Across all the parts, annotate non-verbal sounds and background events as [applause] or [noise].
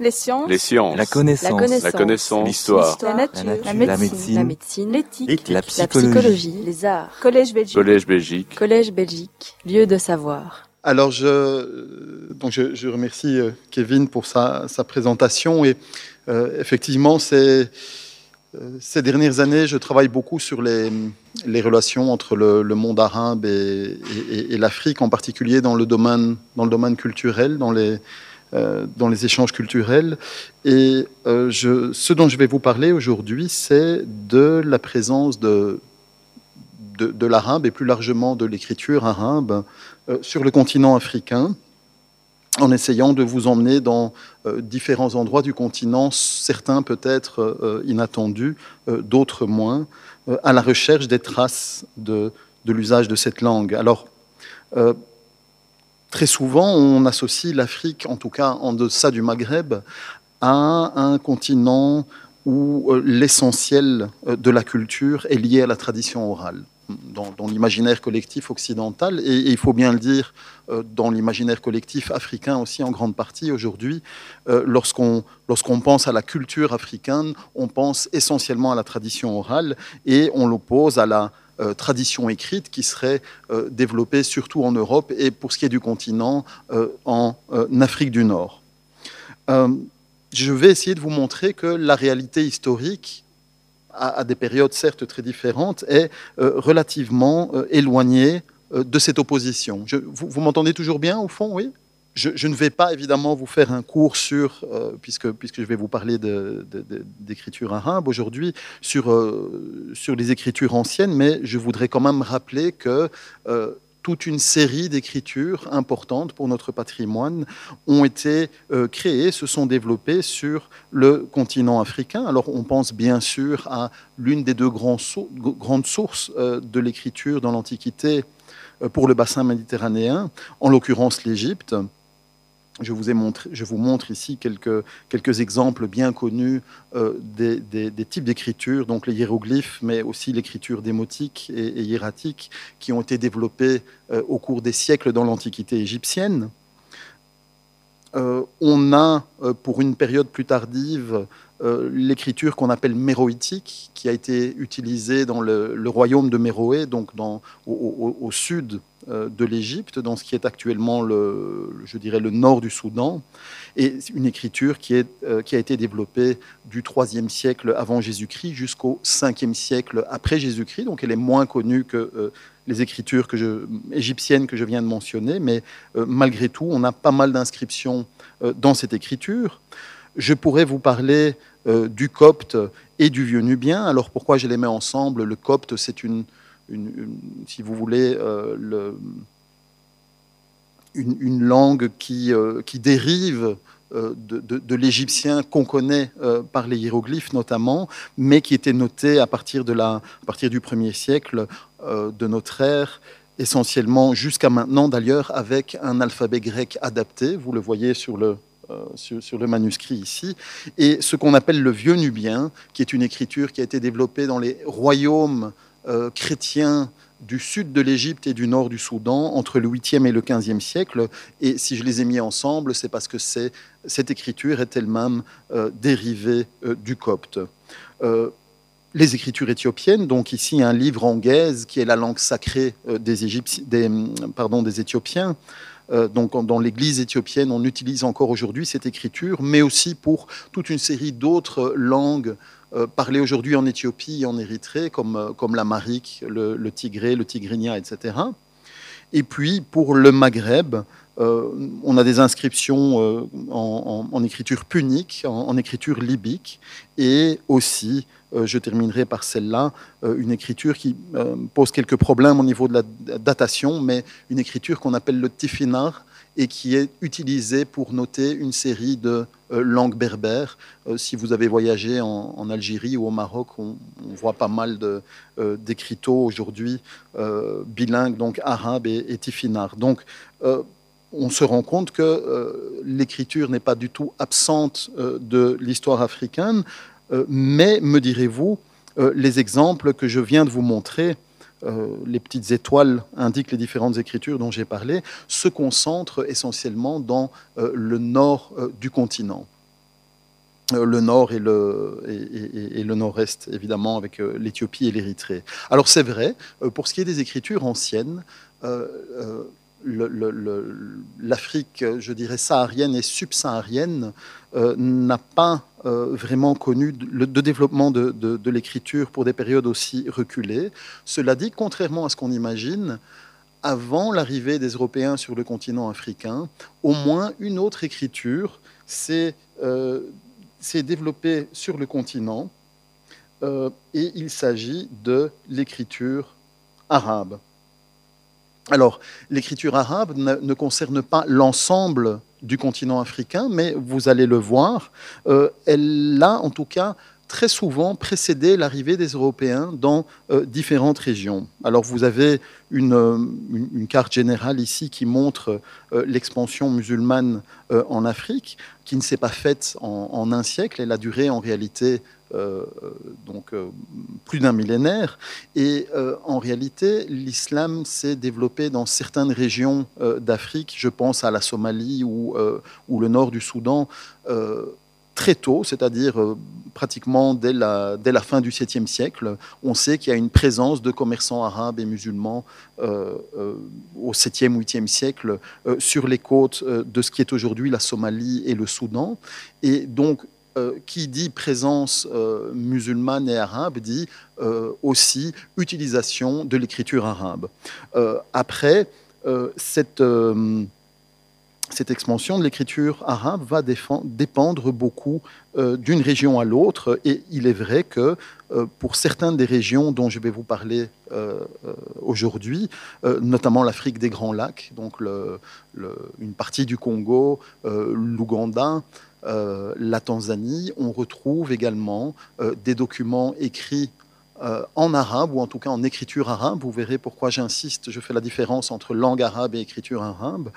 Les sciences. Les sciences. La connaissance. La connaissance. L'histoire. La nature. La nature. La médecine. médecine. La médecine. L'éthique. La La psychologie. psychologie. Les arts. Collège Belgique. Collège Belgique. Collège Belgique. Lieu de savoir. Alors, je, donc je, je remercie euh, Kevin pour sa, sa présentation. Et euh, effectivement, c'est, euh, ces dernières années, je travaille beaucoup sur les, les relations entre le, le monde arabe et, et- et l'Afrique, en particulier dans le domaine, dans le domaine culturel, dans les, euh, dans les échanges culturels. Et euh, ce dont je vais vous parler aujourd'hui, c'est de la présence de, l'arabe et plus largement de l'écriture arabe euh, sur le continent africain, en essayant de vous emmener dans euh, différents endroits du continent, certains peut-être euh, inattendus, euh, d'autres moins, euh, à la recherche des traces de, de l'usage de cette langue. Alors, euh, très souvent, on associe l'Afrique, en tout cas en deçà du Maghreb, à un continent où euh, l'essentiel euh, de la culture est lié à la tradition orale. Dans, l'imaginaire collectif occidental, et, il faut bien le dire, euh, dans l'imaginaire collectif africain aussi en grande partie aujourd'hui, lorsqu'on lorsqu'on pense à la culture africaine, on pense essentiellement à la tradition orale, et on l'oppose à la euh, tradition écrite qui serait euh, développée surtout en Europe et pour ce qui est du continent, euh, en Afrique du Nord. Je vais essayer de vous montrer que la réalité historique, à, des périodes certes très différentes, est relativement éloignée de cette opposition. Vous vous m'entendez toujours bien au fond, oui? Je, ne vais pas évidemment vous faire un cours sur, euh, puisque, puisque je vais vous parler d'écriture arabe aujourd'hui, sur, euh, sur les écritures anciennes, mais je voudrais quand même rappeler que euh, toute une série d'écritures importantes pour notre patrimoine ont été créées, se sont développées sur le continent africain. Alors on pense bien sûr à l'une des deux grandes sources de l'écriture dans l'Antiquité pour le bassin méditerranéen, en l'occurrence l'Égypte. Je vous, montre ici quelques, quelques exemples bien connus euh, des, types d'écriture, donc les hiéroglyphes, mais aussi l'écriture démotique et, et hiératique, qui ont été développés euh, au cours des siècles dans l'Antiquité égyptienne. Euh, on a, euh, pour une période plus tardive, euh, l'écriture qu'on appelle méroïtique, qui a été utilisée dans le, royaume de Méroé, donc au, sud de l'Égypte, dans ce qui est actuellement le, je dirais, le nord du Soudan, et une écriture qui, qui a été développée du IIIe siècle avant Jésus-Christ jusqu'au 5e siècle après Jésus-Christ, donc elle est moins connue que les écritures égyptiennes que je viens de mentionner, mais euh, malgré tout, on a pas mal d'inscriptions euh, dans cette écriture. Je pourrais vous parler euh, du copte et du vieux nubien. Alors pourquoi je les mets ensemble? Le copte, c'est une, si vous voulez, le- une, langue qui, dérive de, de- l'égyptien qu'on connaît euh, par les hiéroglyphes notamment, mais qui était noté à partir, de la, à partir du 1er siècle euh, de notre ère, essentiellement jusqu'à maintenant d'ailleurs avec un alphabet grec adapté, vous le voyez sur le, euh, sur, le manuscrit ici, et ce qu'on appelle le vieux nubien, qui est une écriture qui a été développée dans les royaumes euh, chrétiens du sud de l'Égypte et du nord du Soudan entre le 8e et le 15e siècle. Et si je les ai mis ensemble, c'est parce que cette écriture est elle-même euh, dérivée euh, du copte. Euh, les écritures éthiopiennes, donc ici un livre en qui est la langue sacrée des, des, hum, pardon, des Éthiopiens. Donc dans l'Église éthiopienne, on utilise encore aujourd'hui cette écriture, mais aussi pour toute une série d'autres langues euh, parlées aujourd'hui en Éthiopie et en Érythrée, comme, euh, comme l'amharique, le, tigré, le tigrinya, etc. Et puis pour le Maghreb, euh, on a des inscriptions euh, en, écriture punique, en, écriture libyque, et aussi, je terminerai par celle-là, une écriture qui pose quelques problèmes au niveau de la datation, mais une écriture qu'on appelle le tifinar, et qui est utilisée pour noter une série de euh, langues berbères. Euh, si vous avez voyagé en, Algérie ou au Maroc, on, voit pas mal euh, d'écriteaux aujourd'hui bilingues, donc arabe et, et. Donc, on se rend compte que l'écriture n'est pas du tout absente de l'histoire africaine, mais, me direz-vous, les exemples que je viens de vous montrer, euh, les petites étoiles indiquent les différentes écritures dont j'ai parlé, se concentrent essentiellement dans euh, le nord euh, du continent. le nord et le, et, le nord-est, évidemment, avec l'Éthiopie et l'Érythrée. Alors c'est vrai, pour ce qui est des écritures anciennes, l'Afrique, je dirais, saharienne et subsaharienne n'a pas vraiment connu de, développement de, l'écriture pour des périodes aussi reculées. Cela dit, contrairement à ce qu'on imagine, avant l'arrivée des Européens sur le continent africain, au moins une autre écriture s'est euh, développée sur le continent, euh, et il s'agit de l'écriture arabe. Alors, l'écriture arabe ne, concerne pas l'ensemble du continent africain, mais vous allez le voir, euh, elle a en tout cas très souvent précédé l'arrivée des Européens dans euh, différentes régions. Alors vous avez une, euh, carte générale ici qui montre l'expansion musulmane en Afrique, qui ne s'est pas faite en, un siècle, elle a duré en réalité donc plus d'un millénaire. Et en réalité, l'islam s'est développé dans certaines régions d'Afrique. Je pense à la Somalie ou, le nord du Soudan très tôt, c'est-à-dire euh, pratiquement dès la, fin du 7e siècle, on sait qu'il y a une présence de commerçants arabes et musulmans euh, euh, au 7e, 8e siècle sur les côtes de ce qui est aujourd'hui la Somalie et le Soudan. Et donc, qui dit présence musulmane et arabe dit aussi utilisation de l'écriture arabe. après, cette cette expansion de l'écriture arabe va dépendre beaucoup euh, d'une région à l'autre. Et il est vrai que euh, pour certaines des régions dont je vais vous parler euh, aujourd'hui, notamment l'Afrique des Grands Lacs, donc une partie du Congo, l'Ouganda, la Tanzanie, on retrouve également des documents écrits euh, en arabe, ou en tout cas en écriture arabe. Vous verrez pourquoi j'insiste, je fais la différence entre langue arabe et écriture arabe,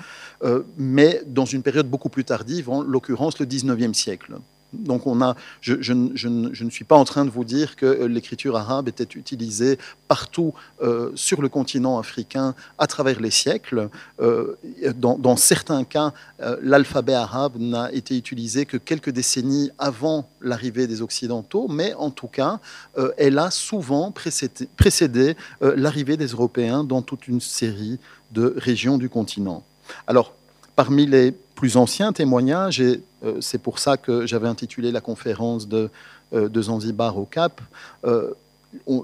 euh, mais dans une période beaucoup plus tardive, en l'occurrence le 19e siècle. Donc on a, je, ne suis pas en train de vous dire que euh, l'écriture arabe était utilisée partout euh, sur le continent africain à travers les siècles. Euh, dans, certains cas, l'alphabet arabe n'a été utilisé que quelques décennies avant l'arrivée des Occidentaux, mais en tout cas, elle a souvent précédé, précédé l'arrivée des Européens dans toute une série de régions du continent. Alors, parmi les plus anciens témoignages, et euh, c'est pour ça que j'avais intitulé la conférence de, euh, Zanzibar au Cap, euh,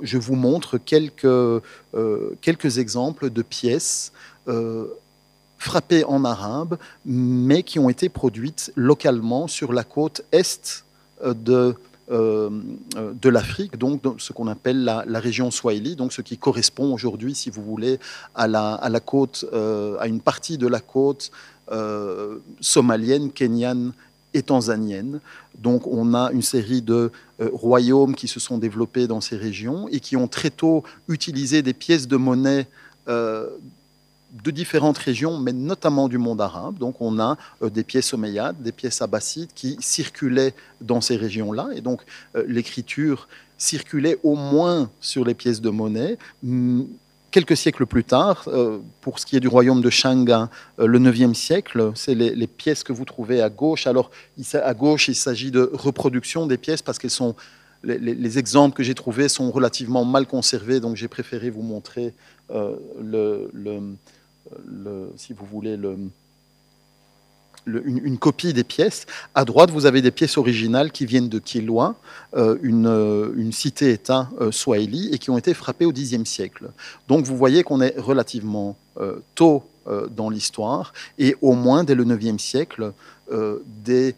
je vous montre quelques, quelques exemples de pièces frappées en arabe, mais qui ont été produites localement sur la côte est de, l'Afrique, donc ce qu'on appelle la, région Swahili, donc ce qui correspond aujourd'hui, si vous voulez, à la côte, à une partie de la côte euh, somalienne, kenyane et tanzanienne. Donc on a une série de euh, royaumes qui se sont développés dans ces régions et qui ont très tôt utilisé des pièces de monnaie euh, de différentes régions, mais notamment du monde arabe. Donc on a des pièces omeyyades, des pièces abbassides qui circulaient dans ces régions-là. Et donc l'écriture circulait au moins sur les pièces de monnaie quelques siècles plus tard, euh, pour ce qui est du royaume de Shanga, euh, le 9e siècle, c'est les, pièces que vous trouvez à gauche. Alors, à gauche, il s'agit de reproduction des pièces parce qu'elles sont. Les, exemples que j'ai trouvés sont relativement mal conservés, donc j'ai préféré vous montrer euh, si vous voulez, le, une, copie des pièces. À droite, vous avez des pièces originales qui viennent de Kilwa, euh, euh, une, cité-État euh, swahili, et qui ont été frappées au Xe siècle. Donc vous voyez qu'on est relativement tôt dans l'histoire, et au moins dès le IXe siècle, des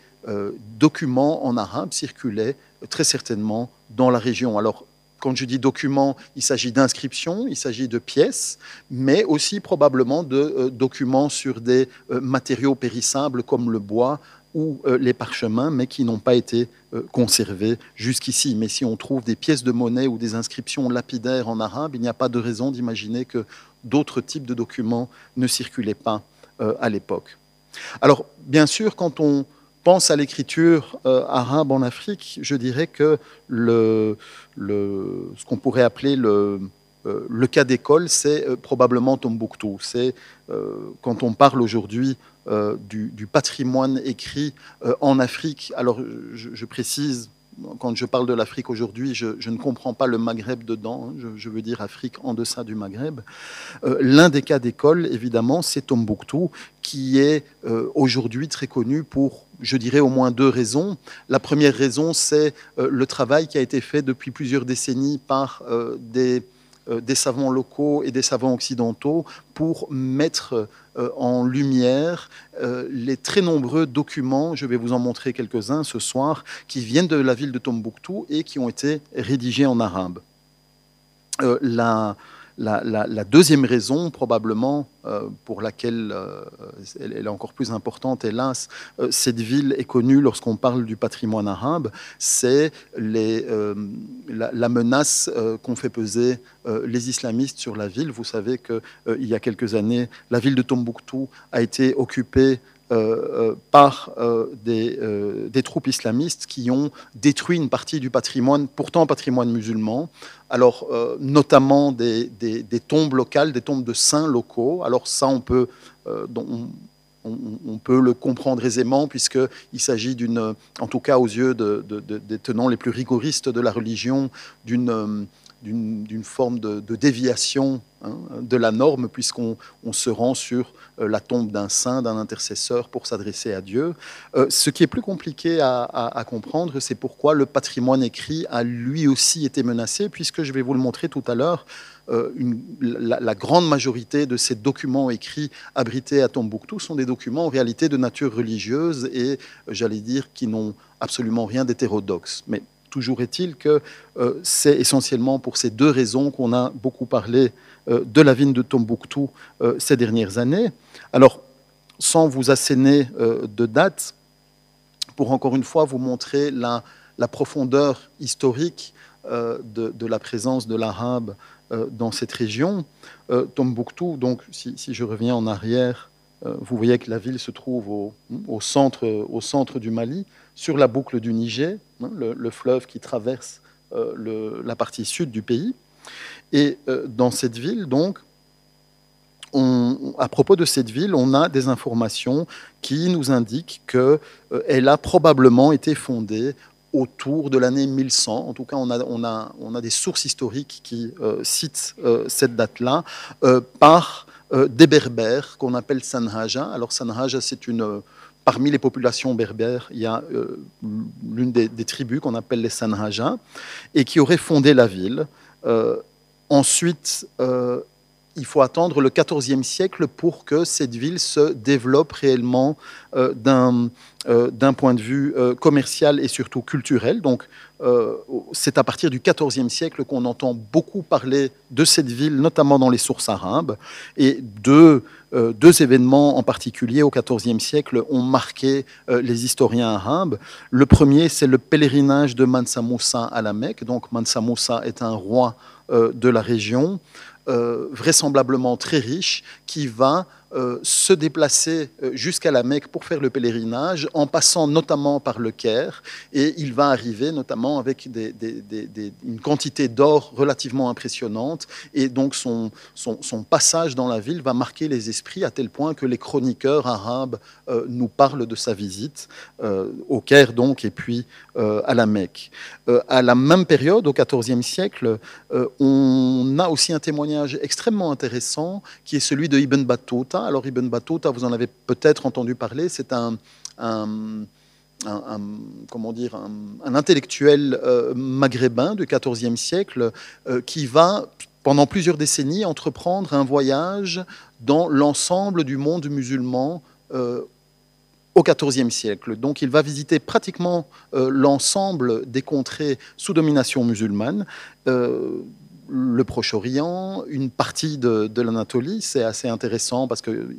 documents en arabe circulaient très certainement dans la région. Alors quand je dis documents, il s'agit d'inscriptions, il s'agit de pièces, mais aussi probablement de euh, documents sur des euh, matériaux périssables comme le bois ou euh, les parchemins, mais qui n'ont pas été conservés jusqu'ici. Mais si on trouve des pièces de monnaie ou des inscriptions lapidaires en arabe, il n'y a pas de raison d'imaginer que d'autres types de documents ne circulaient pas à l'époque. Alors, bien sûr, quand on pense à l'écriture euh, arabe en Afrique, je dirais que ce qu'on pourrait appeler le, euh, cas d'école, c'est euh, probablement Tombouctou. C'est quand on parle aujourd'hui du, patrimoine écrit en Afrique. Alors, je précise quand je parle de l'Afrique aujourd'hui, je, ne comprends pas le Maghreb dedans, hein. je, veux dire Afrique en deçà du Maghreb. L'un des cas d'école, évidemment, c'est Tombouctou, qui est aujourd'hui très connu pour, je dirais, au moins deux raisons. La première raison, c'est euh, le travail qui a été fait depuis plusieurs décennies par des euh, des savants locaux et des savants occidentaux pour mettre euh, en lumière euh, les très nombreux documents, je vais vous en montrer quelques-uns ce soir, qui viennent de la ville de Tombouctou et qui ont été rédigés en arabe. la, la, deuxième raison, probablement, euh, pour laquelle euh, elle, est encore plus importante, hélas, euh, cette ville est connue lorsqu'on parle du patrimoine arabe, c'est la, menace qu'ont fait peser les islamistes sur la ville. Vous savez qu'il y a quelques années, la ville de Tombouctou a été occupée par des, des, troupes islamistes qui ont détruit une partie du patrimoine, pourtant patrimoine musulman, alors notamment des, des, tombes locales, des tombes de saints locaux. Alors ça, on peut, peut le comprendre aisément, puisqu'il s'agit d'une, en tout cas aux yeux de, des tenants les plus rigoristes de la religion, d'une d'une forme de, déviation hein, de la norme, puisqu'on se rend sur euh, la tombe d'un saint, d'un intercesseur pour s'adresser à Dieu. Euh, ce qui est plus compliqué à, comprendre, c'est pourquoi le patrimoine écrit a lui aussi été menacé, puisque je vais vous le montrer tout à l'heure, euh, la, grande majorité de ces documents écrits abrités à Tombouctou sont des documents en réalité de nature religieuse et, j'allais dire, qui n'ont absolument rien d'hétérodoxe. Mais Toujours est-il que euh, c'est essentiellement pour ces deux raisons qu'on a beaucoup parlé euh, de la ville de Tombouctou euh, ces dernières années. Alors, sans vous asséner de dates, pour encore une fois vous montrer la, profondeur historique de, la présence de l'arabe dans cette région, Tombouctou, donc si, je reviens en arrière, vous voyez que la ville se trouve au, centre, du Mali, sur la boucle du Niger, hein, le, fleuve qui traverse euh, la partie sud du pays. Et euh, dans cette ville, donc, à propos de cette ville, on a des informations qui nous indiquent qu'elle euh, a probablement été fondée autour de l'année 1100. En tout cas, on a, on on des sources historiques qui citent cette date-là par des berbères qu'on appelle Sanhaja. Alors Sanhaja, c'est une Parmi les populations berbères, il y a euh, l'une des, tribus qu'on appelle les Sanhaja, et qui aurait fondé la ville. Euh, ensuite, euh, il faut attendre le XIVe siècle pour que cette ville se développe réellement d'un point de vue commercial et surtout culturel. Donc, c'est à partir du XIVe siècle qu'on entend beaucoup parler de cette ville, notamment dans les sources arabes, et de euh, deux événements en particulier au XIVe siècle ont marqué euh, les historiens arabes. Le premier, c'est le pèlerinage de Mansa Moussa à la Mecque. Donc Mansa Moussa est un roi euh, de la région, vraisemblablement très riche, qui va euh, se déplacer euh, jusqu'à la Mecque pour faire le pèlerinage, en passant notamment par le Caire, et il va arriver notamment avec une quantité d'or relativement impressionnante, et donc son, passage dans la ville va marquer les esprits à tel point que les chroniqueurs arabes euh, nous parlent de sa visite au Caire donc, et puis à la Mecque. à la même période, au XIVe siècle, on a aussi un témoignage extrêmement intéressant qui est celui de Ibn Battuta, alors Ibn Battuta, vous en avez peut-être entendu parler, c'est un, comment dire, un, intellectuel euh, maghrébin du XIVe siècle euh, qui va pendant plusieurs décennies entreprendre un voyage dans l'ensemble du monde musulman euh, au XIVe siècle. Donc il va visiter pratiquement l'ensemble des contrées sous domination musulmane le Proche-Orient, une partie de, l'Anatolie. C'est assez intéressant parce que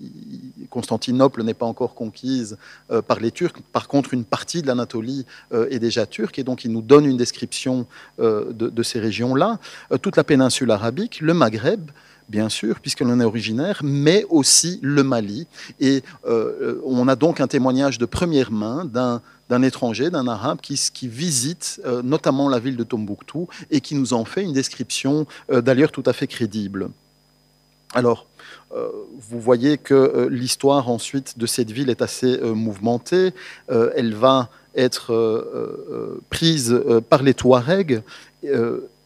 Constantinople n'est pas encore conquise euh, par les Turcs. Par contre, une partie de l'Anatolie euh, est déjà turque et donc il nous donne une description euh, de, ces régions-là. toute la péninsule arabique, le Maghreb, bien sûr, puisqu'on en est originaire, mais aussi le Mali. Et on a donc un témoignage de première main d'un d'un étranger, d'un arabe qui, visite euh, notamment la ville de Tombouctou et qui nous en fait une description euh, d'ailleurs tout à fait crédible. Alors, vous voyez que l'histoire ensuite de cette ville est assez mouvementée. elle va être prise par les Touaregs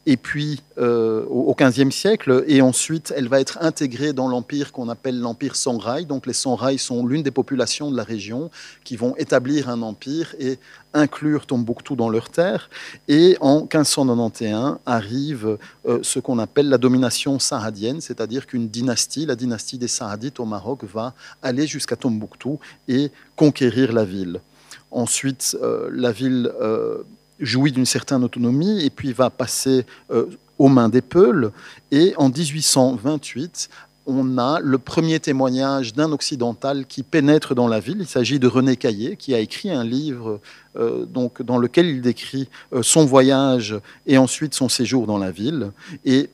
et puis euh, au XVe siècle, et ensuite elle va être intégrée dans l'empire qu'on appelle l'empire Songhai. Donc les Songhai sont l'une des populations de la région qui vont établir un empire et inclure Tombouctou dans leur terre. Et en 1591 arrive euh, ce qu'on appelle la domination saadienne, c'est-à-dire qu'une dynastie, la dynastie des Saadites au Maroc, va aller jusqu'à Tombouctou et conquérir la ville. Ensuite, euh, la ville jouit d'une certaine autonomie et puis va passer euh, aux mains des Peuls. Et en 1828, on a le premier témoignage d'un occidental qui pénètre dans la ville. Il s'agit de René Caillé, qui a écrit un livre euh, donc, dans lequel il décrit euh, son voyage et ensuite son séjour dans la ville. Et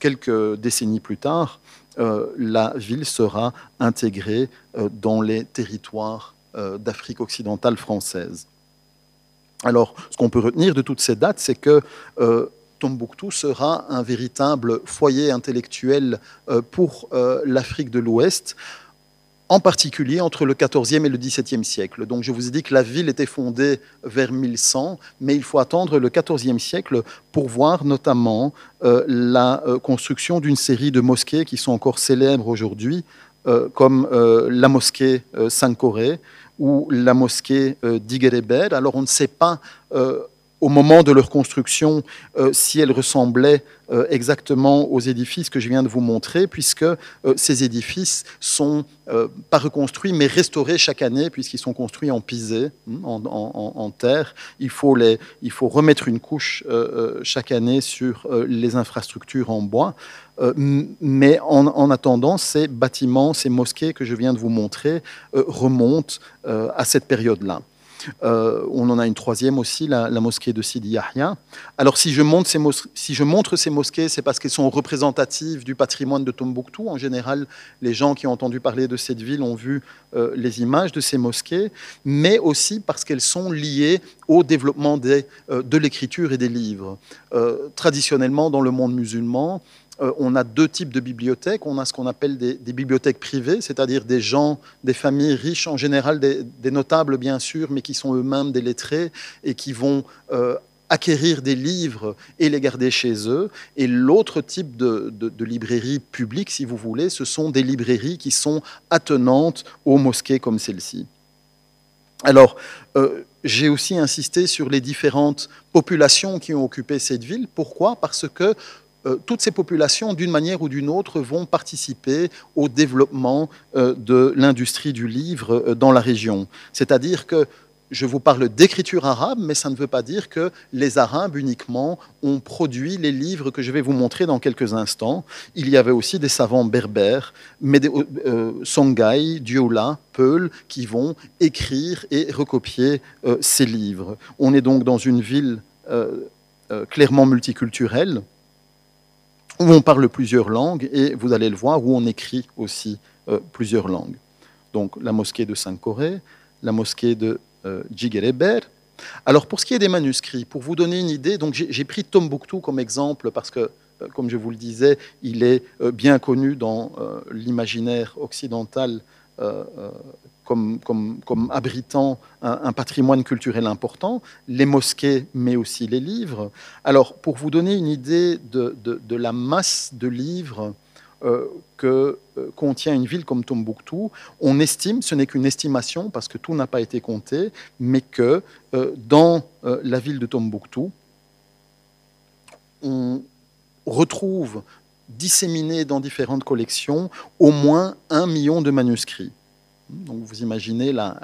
quelques décennies plus tard, la ville sera intégrée dans les territoires d'Afrique occidentale française. Alors, ce qu'on peut retenir de toutes ces dates, c'est que euh, Tombouctou sera un véritable foyer intellectuel euh, pour euh, l'Afrique de l'Ouest, en particulier entre le XIVe et le XVIIe siècle. Donc je vous ai dit que la ville était fondée vers 1100, mais il faut attendre le XIVe siècle pour voir notamment la construction d'une série de mosquées qui sont encore célèbres aujourd'hui, comme la mosquée Sankoré, ou la mosquée euh, d'Iguereber. Alors on ne sait pas euh, au moment de leur construction euh, si elles ressemblaient exactement aux édifices que je viens de vous montrer, puisque ces édifices sont pas reconstruits, mais restaurés chaque année, puisqu'ils sont construits en pisé, hein, en, terre. Il faut, les, il faut remettre une couche chaque année sur les infrastructures en bois. Euh, mais en, attendant, ces bâtiments, ces mosquées que je viens de vous montrer euh, remontent euh, à cette période-là. On en a une troisième aussi, la, mosquée de Sidi Yahya. Alors, si je, montre ces, si je montre ces mosquées, c'est parce qu'elles sont représentatives du patrimoine de Tombouctou. En général, les gens qui ont entendu parler de cette ville ont vu les images de ces mosquées, mais aussi parce qu'elles sont liées au développement des, de l'écriture et des livres. traditionnellement, dans le monde musulman, euh, on a deux types de bibliothèques. On a ce qu'on appelle des, bibliothèques privées, c'est-à-dire des gens, des familles riches, en général des, notables bien sûr, mais qui sont eux-mêmes des lettrés et qui vont euh, acquérir des livres et les garder chez eux. Et l'autre type de, librairie publique, si vous voulez, ce sont des librairies qui sont attenantes aux mosquées comme celle-ci. Alors, euh, j'ai aussi insisté sur les différentes populations qui ont occupé cette ville. Pourquoi? Parce que euh, toutes ces populations, d'une manière ou d'une autre, vont participer au développement euh, de l'industrie du livre euh, dans la région. C'est-à-dire que je vous parle d'écriture arabe, mais ça ne veut pas dire que les Arabes uniquement ont produit les livres que je vais vous montrer dans quelques instants. Il y avait aussi des savants berbères, mais des, Songhai, Dioula, Peul, qui vont écrire et recopier ces livres. On est donc dans une ville clairement multiculturelle où on parle plusieurs langues et vous allez le voir, où on écrit aussi euh, plusieurs langues. Donc la mosquée de Saint-Corée, la mosquée de euh. Alors pour ce qui est des manuscrits, pour vous donner une idée, donc j'ai pris Tombouctou comme exemple parce que, euh, comme je vous le disais, il est bien connu dans l'imaginaire occidental comme, abritant un, patrimoine culturel important, les mosquées, mais aussi les livres. Alors, pour vous donner une idée de, la masse de livres euh, que euh, contient une ville comme Tombouctou, on estime, ce n'est qu'une estimation parce que tout n'a pas été compté, mais que euh, dans la ville de Tombouctou, on retrouve disséminés dans différentes collections au moins un million de manuscrits. Donc vous imaginez la,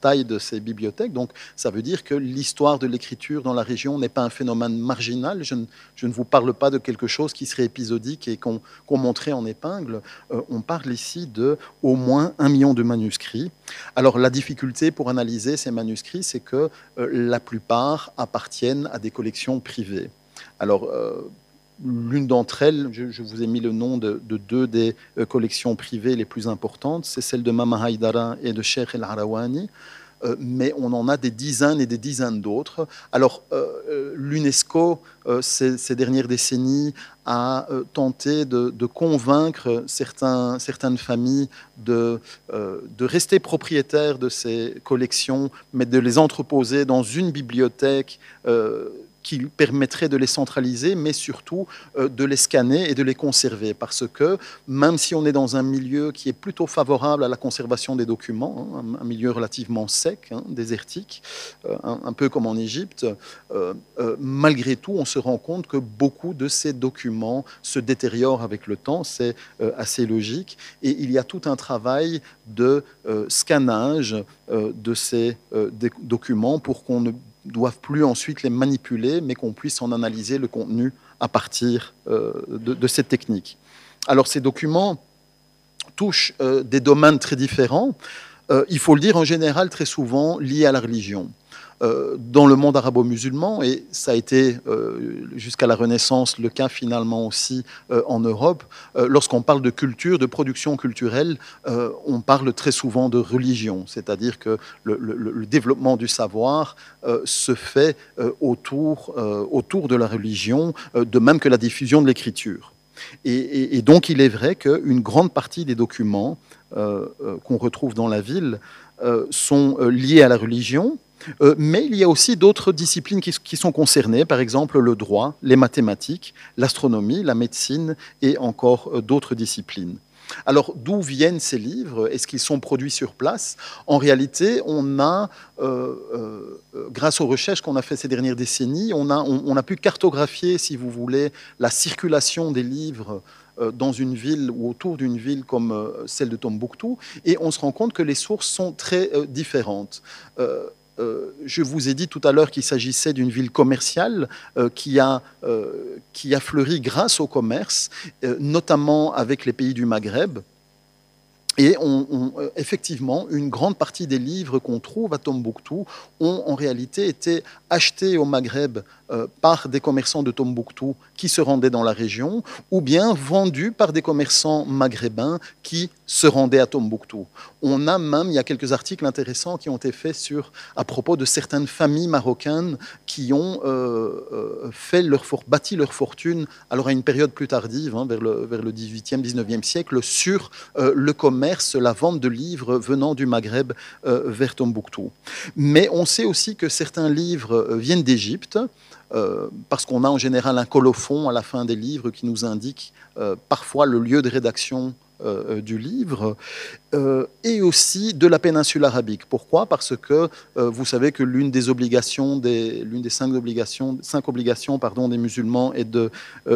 taille de ces bibliothèques. Donc ça veut dire que l'histoire de l'écriture dans la région n'est pas un phénomène marginal. Je ne, vous parle pas de quelque chose qui serait épisodique et qu'on montrait en épingle. Euh, on parle ici de au moins un million de manuscrits. Alors la difficulté pour analyser ces manuscrits, c'est que euh, la plupart appartiennent à des collections privées. Alors, euh, L'une d'entre elles, je, vous ai mis le nom de, deux des euh, collections privées les plus importantes, c'est celle de Mama Haïdara et de Sheikh El Harawani. mais on en a des dizaines et des dizaines d'autres. Alors, l'UNESCO, ces, ces, dernières décennies, a tenté de, de convaincre certains, certaines familles de, de rester propriétaires de ces collections, mais de les entreposer dans une bibliothèque qui permettrait de les centraliser, mais surtout euh, de les scanner et de les conserver. Parce que même si on est dans un milieu qui est plutôt favorable à la conservation des documents, hein, un, milieu relativement sec, hein, désertique, euh, un, peu comme en Égypte, euh, malgré tout, on se rend compte que beaucoup de ces documents se détériorent avec le temps. C'est assez logique. Et il y a tout un travail de scannage de ces documents pour qu'on ne doivent plus ensuite les manipuler, mais qu'on puisse en analyser le contenu à partir euh, de, cette technique. Alors ces documents touchent euh, des domaines très différents, euh, il faut le dire en général très souvent liés à la religion. Euh, dans le monde arabo-musulman, et ça a été euh, jusqu'à la Renaissance le cas finalement aussi euh, en Europe, lorsqu'on parle de culture, de production culturelle, on parle très souvent de religion, c'est-à-dire que le, développement du savoir se fait autour, autour de la religion, de même que la diffusion de l'écriture. Et, et, donc il est vrai qu'une grande partie des documents qu'on retrouve dans la ville sont liés à la religion, euh, mais il y a aussi d'autres disciplines qui, sont concernées, par exemple le droit, les mathématiques, l'astronomie, la médecine et encore euh, d'autres disciplines. Alors, d'où viennent ces livres? Est-ce qu'ils sont produits sur place? En réalité, on a, euh, grâce aux recherches qu'on a faites ces dernières décennies, on a, on a, pu cartographier, si vous voulez, la circulation des livres dans une ville ou autour d'une ville comme celle de Tombouctou, et on se rend compte que les sources sont très différentes. Euh, je vous ai dit tout à l'heure qu'il s'agissait d'une ville commerciale euh, qui, a, euh, qui a fleuri grâce au commerce, notamment avec les pays du Maghreb. Et effectivement, une grande partie des livres qu'on trouve à Tombouctou ont en réalité été achetés au Maghreb euh, par des commerçants de Tombouctou qui se rendaient dans la région, ou bien vendus par des commerçants maghrébins qui se rendaient à Tombouctou. On a même, il y a quelques articles intéressants qui ont été faits sur, à propos de certaines familles marocaines qui ont euh, euh, fait leur bâti leur fortune, alors à une période plus tardive, hein, vers, le, vers le 18e, 19e siècle, sur le commerce, la vente de livres venant du Maghreb vers Tombouctou. Mais on sait aussi que certains livres viennent d'Égypte. Euh, parce qu'on a en général un colophon à la fin des livres qui nous indique euh, parfois le lieu de rédaction euh, du livre, et aussi de la péninsule arabique. Pourquoi? Parce que vous savez que l'une des obligations, l'une des cinq obligations, des musulmans est de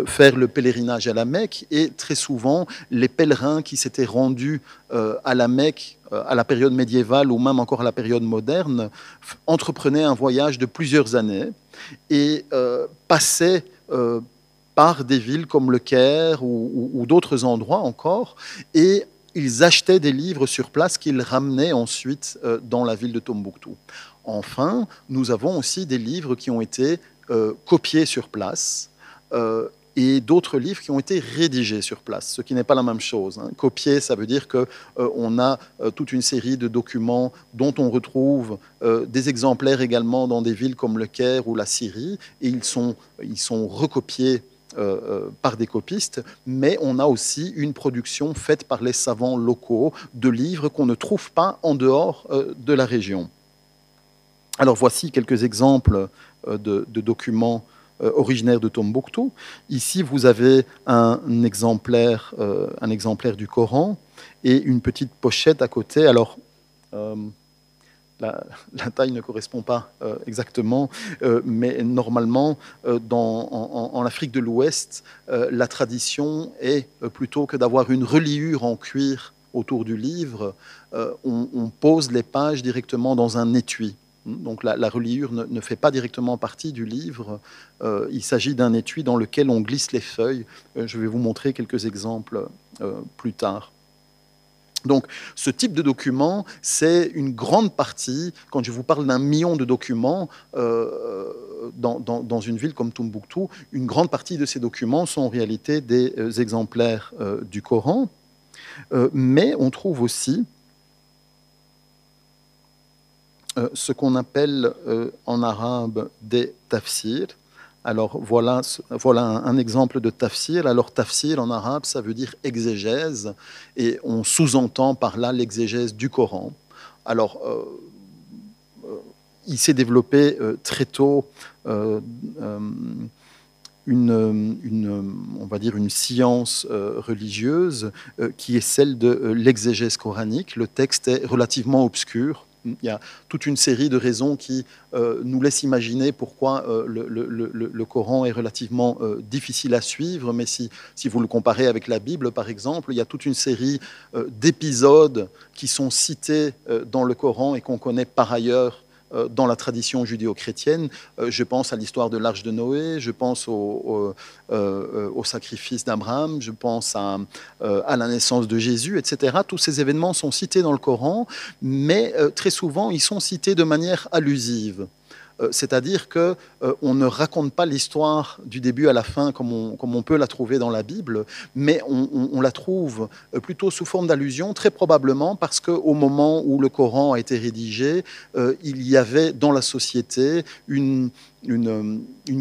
faire le pèlerinage à la Mecque, et très souvent, les pèlerins qui s'étaient rendus à la Mecque à la période médiévale ou même encore à la période moderne, entreprenaient un voyage de plusieurs années et euh, passaient euh, par des villes comme le Caire ou, d'autres endroits encore, et ils achetaient des livres sur place qu'ils ramenaient ensuite euh, dans la ville de Tombouctou. Enfin, nous avons aussi des livres qui ont été copiés sur place et d'autres livres qui ont été rédigés sur place, ce qui n'est pas la même chose. Hein. Copier, ça veut dire qu'on euh, a euh, toute une série de documents dont on retrouve euh, des exemplaires également dans des villes comme le Caire ou la Syrie, et ils sont, ils sont recopiés par des copistes, mais on a aussi une production faite par les savants locaux de livres qu'on ne trouve pas en dehors de la région. Alors voici quelques exemples de, de documents euh, originaire de Tombouctou. Ici, vous avez un exemplaire, euh, exemplaire du Coran et une petite pochette à côté. Alors, euh, la, [laughs] taille ne correspond pas exactement, mais normalement, en, Afrique de l'Ouest, la tradition est, plutôt que d'avoir une reliure en cuir autour du livre, on, pose les pages directement dans un étui. Donc la, reliure ne, fait pas directement partie du livre. Euh, il s'agit d'un étui dans lequel on glisse les feuilles. Euh, je vais vous montrer quelques exemples euh, plus tard. Donc, ce type de document, c'est une grande partie, quand je vous parle d'un million de documents dans, une ville comme Tombouctou, une grande partie de ces documents sont en réalité des exemplaires du Coran. mais on trouve aussi ce qu'on appelle en arabe des tafsirs. Alors voilà, voilà un, exemple de tafsir. Alors tafsir en arabe, ça veut dire exégèse, et on sous-entend par là l'exégèse du Coran. Alors euh, euh, il s'est développé euh, très tôt une, on va dire une science religieuse qui est celle de l'exégèse coranique. Le texte est relativement obscur il y a toute une série de raisons qui euh, nous laissent imaginer pourquoi euh, le, Coran est relativement euh, difficile à suivre, mais si, vous le comparez avec la Bible, par exemple, il y a toute une série d'épisodes qui sont cités dans le Coran et qu'on connaît par ailleurs dans la tradition judéo-chrétienne. Euh, je pense à l'histoire de l'Arche de Noé, je pense au, euh, sacrifice d'Abraham, je pense à, à, la naissance de Jésus, etc. Tous ces événements sont cités dans le Coran, mais très souvent, ils sont cités de manière allusive. Euh, c'est-à-dire qu'on euh, ne raconte pas l'histoire du début à la fin comme on, peut la trouver dans la Bible, mais on, la trouve euh, plutôt sous forme d'allusion, très probablement parce qu'au moment où le Coran a été rédigé, il y avait dans la société une,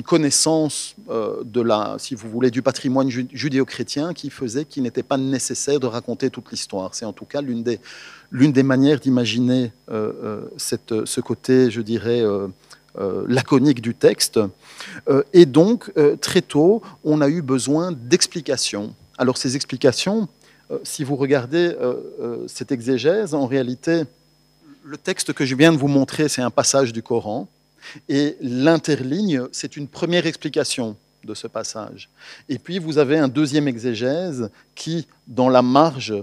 connaissance de la, si vous voulez, du patrimoine judéo-chrétien qui faisait qu'il n'était pas nécessaire de raconter toute l'histoire. C'est en tout cas l'une des, manières d'imaginer ce côté, je dirais, laconique du texte. Euh, et donc, euh, très tôt, on a eu besoin d'explications. Alors, ces explications, si vous regardez cette exégèse, en réalité, le texte que je viens de vous montrer, c'est un passage du Coran. Et l'interligne, c'est une première explication de ce passage. Et puis, vous avez un deuxième exégèse qui, dans la marge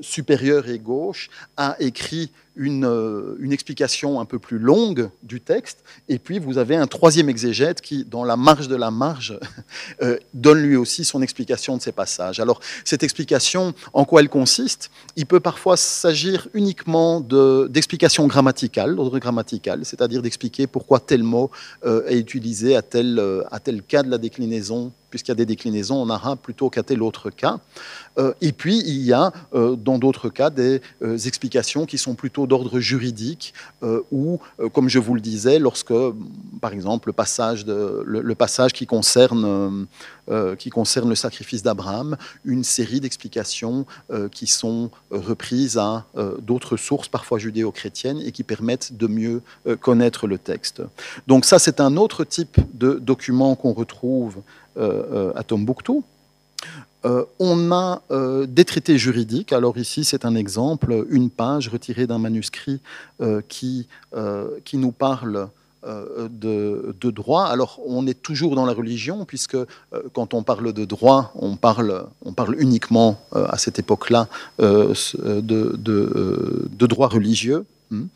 supérieure et gauche, a écrit euh, une, explication un peu plus longue du texte, et puis vous avez un troisième exégète qui, dans la marge de la marge, [laughs] euh, donne lui aussi son explication de ces passages. Alors, cette explication, en quoi elle consiste? Il peut parfois s'agir uniquement d'explications grammaticales, d'ordre grammatical, c'est-à-dire d'expliquer pourquoi tel mot euh, est utilisé à tel, à tel cas de la déclinaison puisqu'il y a des déclinaisons en arabe plutôt qu'à tel autre cas. Et puis, il y a, dans d'autres cas, des explications qui sont plutôt d'ordre juridique, euh, ou, euh, comme je vous le disais, lorsque, par exemple, le passage, qui, concerne, euh, qui concerne le sacrifice d'Abraham, une série d'explications qui sont reprises à d'autres sources, parfois judéo-chrétiennes, et qui permettent de mieux connaître le texte. Donc ça, c'est un autre type de document qu'on retrouve à Tombouctou. Euh, on a euh, des traités juridiques. Alors ici, c'est un exemple, une page retirée d'un manuscrit euh, qui, nous parle de, droit. Alors, on est toujours dans la religion, puisque quand on parle de droit, on parle, uniquement à cette époque-là de, droit religieux. Hmm.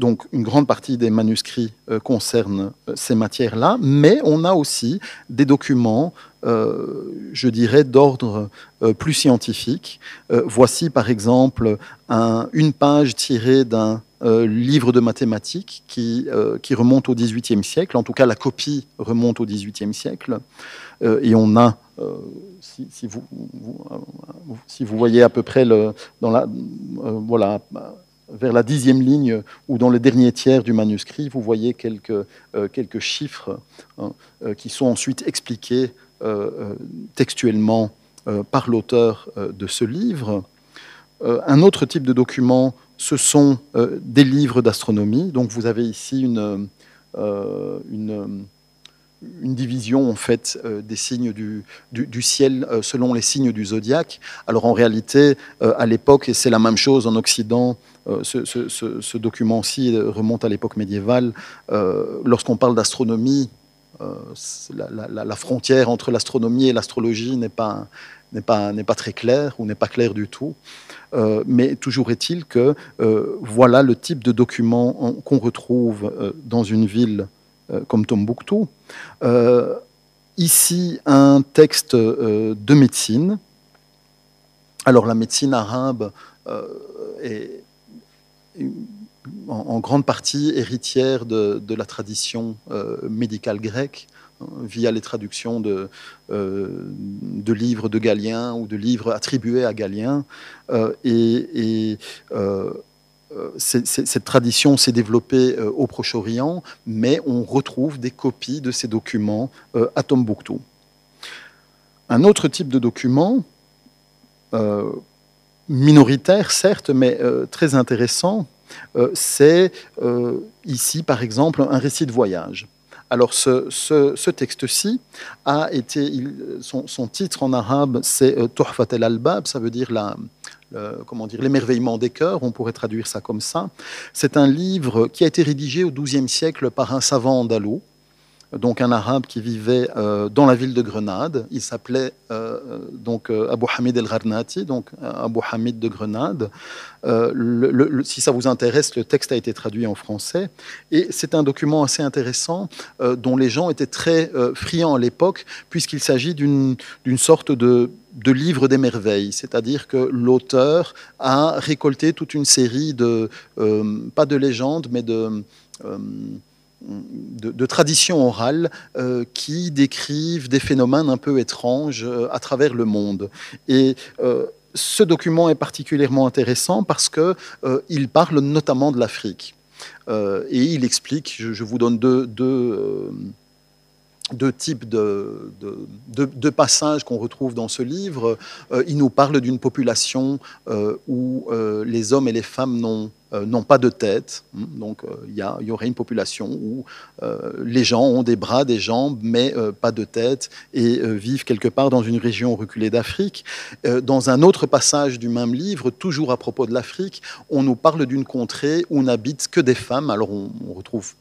Donc une grande partie des manuscrits euh, concernent euh, ces matières-là, mais on a aussi des documents, euh, je dirais, d'ordre plus scientifique. voici par exemple une page tirée d'un livre de mathématiques qui, remonte au XVIIIe siècle, en tout cas la copie remonte au XVIIIe siècle, et on a si, vous, voyez à peu près dans la, voilà, vers la dixième ligne ou dans le dernier tiers du manuscrit, vous voyez quelques, euh, chiffres hein, euh, qui sont ensuite expliqués euh, textuellement par l'auteur de ce livre. un autre type de document, ce sont des livres d'astronomie. Donc vous avez ici une une division en fait euh, des signes du, du, ciel euh, selon les signes du zodiaque. Alors en réalité, euh, à l'époque, et c'est la même chose en Occident, ce, ce, document-ci remonte à l'époque médiévale, lorsqu'on parle d'astronomie, la, frontière entre l'astronomie et l'astrologie n'est pas, n'est pas, pas très claire ou n'est pas claire du tout. mais toujours est-il que voilà le type de document qu'on retrouve dans une ville comme Tombouctou. Euh, ici, un texte euh, de médecine. Alors la médecine arabe est en, grande partie héritière de, la tradition médicale grecque hein, via les traductions de, de, livres de Galien ou de livres attribués à Galien. et cette tradition s'est développée au Proche-Orient, mais on retrouve des copies de ces documents à Tombouctou. Un autre type de document, minoritaire certes, mais très intéressant, c'est ici par exemple un récit de voyage. Alors ce, texte-ci a été, son, titre en arabe c'est euh, Tuhfat el-Albab, ça veut dire la, comment dire, l'émerveillement des cœurs, on pourrait traduire ça comme ça. C'est un livre qui a été rédigé au XIIe siècle par un savant andalou, donc un arabe qui vivait euh, dans la ville de Grenade. Il s'appelait euh, donc euh, Abu Hamid el-Gharnati, donc Abu Hamid de Grenade. si ça vous intéresse, le texte a été traduit en français. Et c'est un document assez intéressant dont les gens étaient très friands à l'époque, puisqu'il s'agit d'une sorte de, de livre des merveilles, c'est-à-dire que l'auteur a récolté toute une série de, pas de légendes, mais de de, traditions orales euh, qui décrivent des phénomènes un peu étranges euh, à travers le monde. Et euh, ce document est particulièrement intéressant parce qu'il parle notamment de l'Afrique. et il explique, je, vous donne deux, deux types de, de, passages qu'on retrouve dans ce livre. il nous parle d'une population où les hommes et les femmes n'ont euh, n'ont pas de tête. Hmm, donc euh, il y, aurait une population où euh, les gens ont des bras, des jambes, mais pas de tête et vivent quelque part dans une région reculée d'Afrique. dans un autre passage du même livre, toujours à propos de l'Afrique, on nous parle d'une contrée où n'habitent que des femmes. Alors on, retrouve,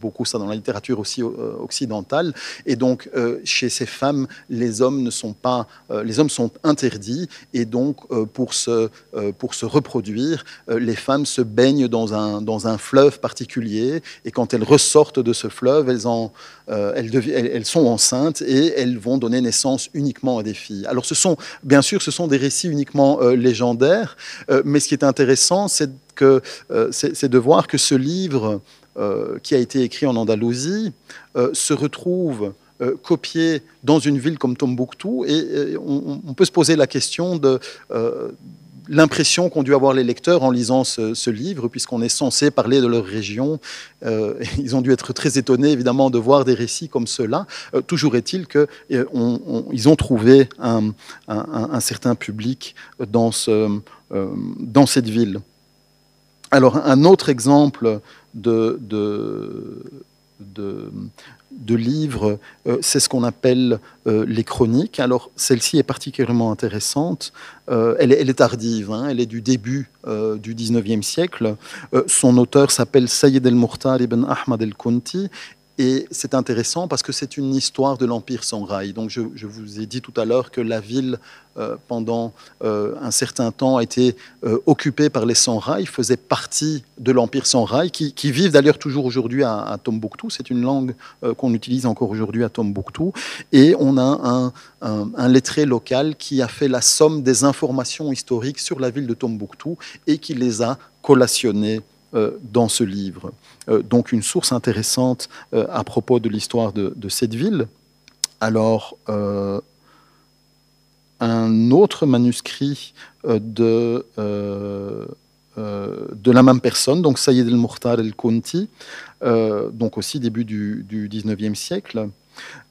beaucoup ça dans la littérature aussi occidentale. Et donc chez ces femmes, les hommes ne sont pas, les hommes sont interdits et donc pour se pour se reproduire, les femmes se baignent dans un, dans un fleuve particulier et quand elles ressortent de ce fleuve, elles, en, euh, elles, sont enceintes et elles vont donner naissance uniquement à des filles. Alors ce sont, bien sûr, ce sont des récits uniquement euh, légendaires, euh, mais ce qui est intéressant, c'est que de voir que ce livre qui a été écrit en Andalousie se retrouve copié dans une ville comme Tombouctou et on, peut se poser la question de l'impression qu'ont dû avoir les lecteurs en lisant ce, livre, puisqu'on est censé parler de leur région. Euh, [laughs] ils ont dû être très étonnés, évidemment, de voir des récits comme cela. Euh, toujours est-il qu'ils euh, ont trouvé un, certain public dans, ce, dans cette ville. Alors, un autre exemple de de livres, euh, c'est ce qu'on appelle euh, les chroniques. Alors celle-ci est particulièrement intéressante. Euh, elle, est, tardive, hein. elle est du début du 19e siècle. son auteur s'appelle Sayyid el-Mukhtar ibn Ahmad el-Kunti et c'est intéressant parce que c'est une histoire de l'Empire Songhai. Donc je, vous ai dit tout à l'heure que la ville, euh, pendant euh, un certain temps, a été euh, occupée par les Songhai, faisait partie de l'Empire Songhai, qui, vivent d'ailleurs toujours aujourd'hui à, Tombouctou. C'est une langue qu'on utilise encore aujourd'hui à Tombouctou. Et on a un, lettré local qui a fait la somme des informations historiques sur la ville de Tombouctou et qui les a collationnées dans ce livre. Euh, donc une source intéressante euh, à propos de l'histoire de, cette ville. Alors, un autre manuscrit de, de la même personne, donc Sayyid el-Mukhtar el-Kunti, donc aussi début du, du 19e siècle,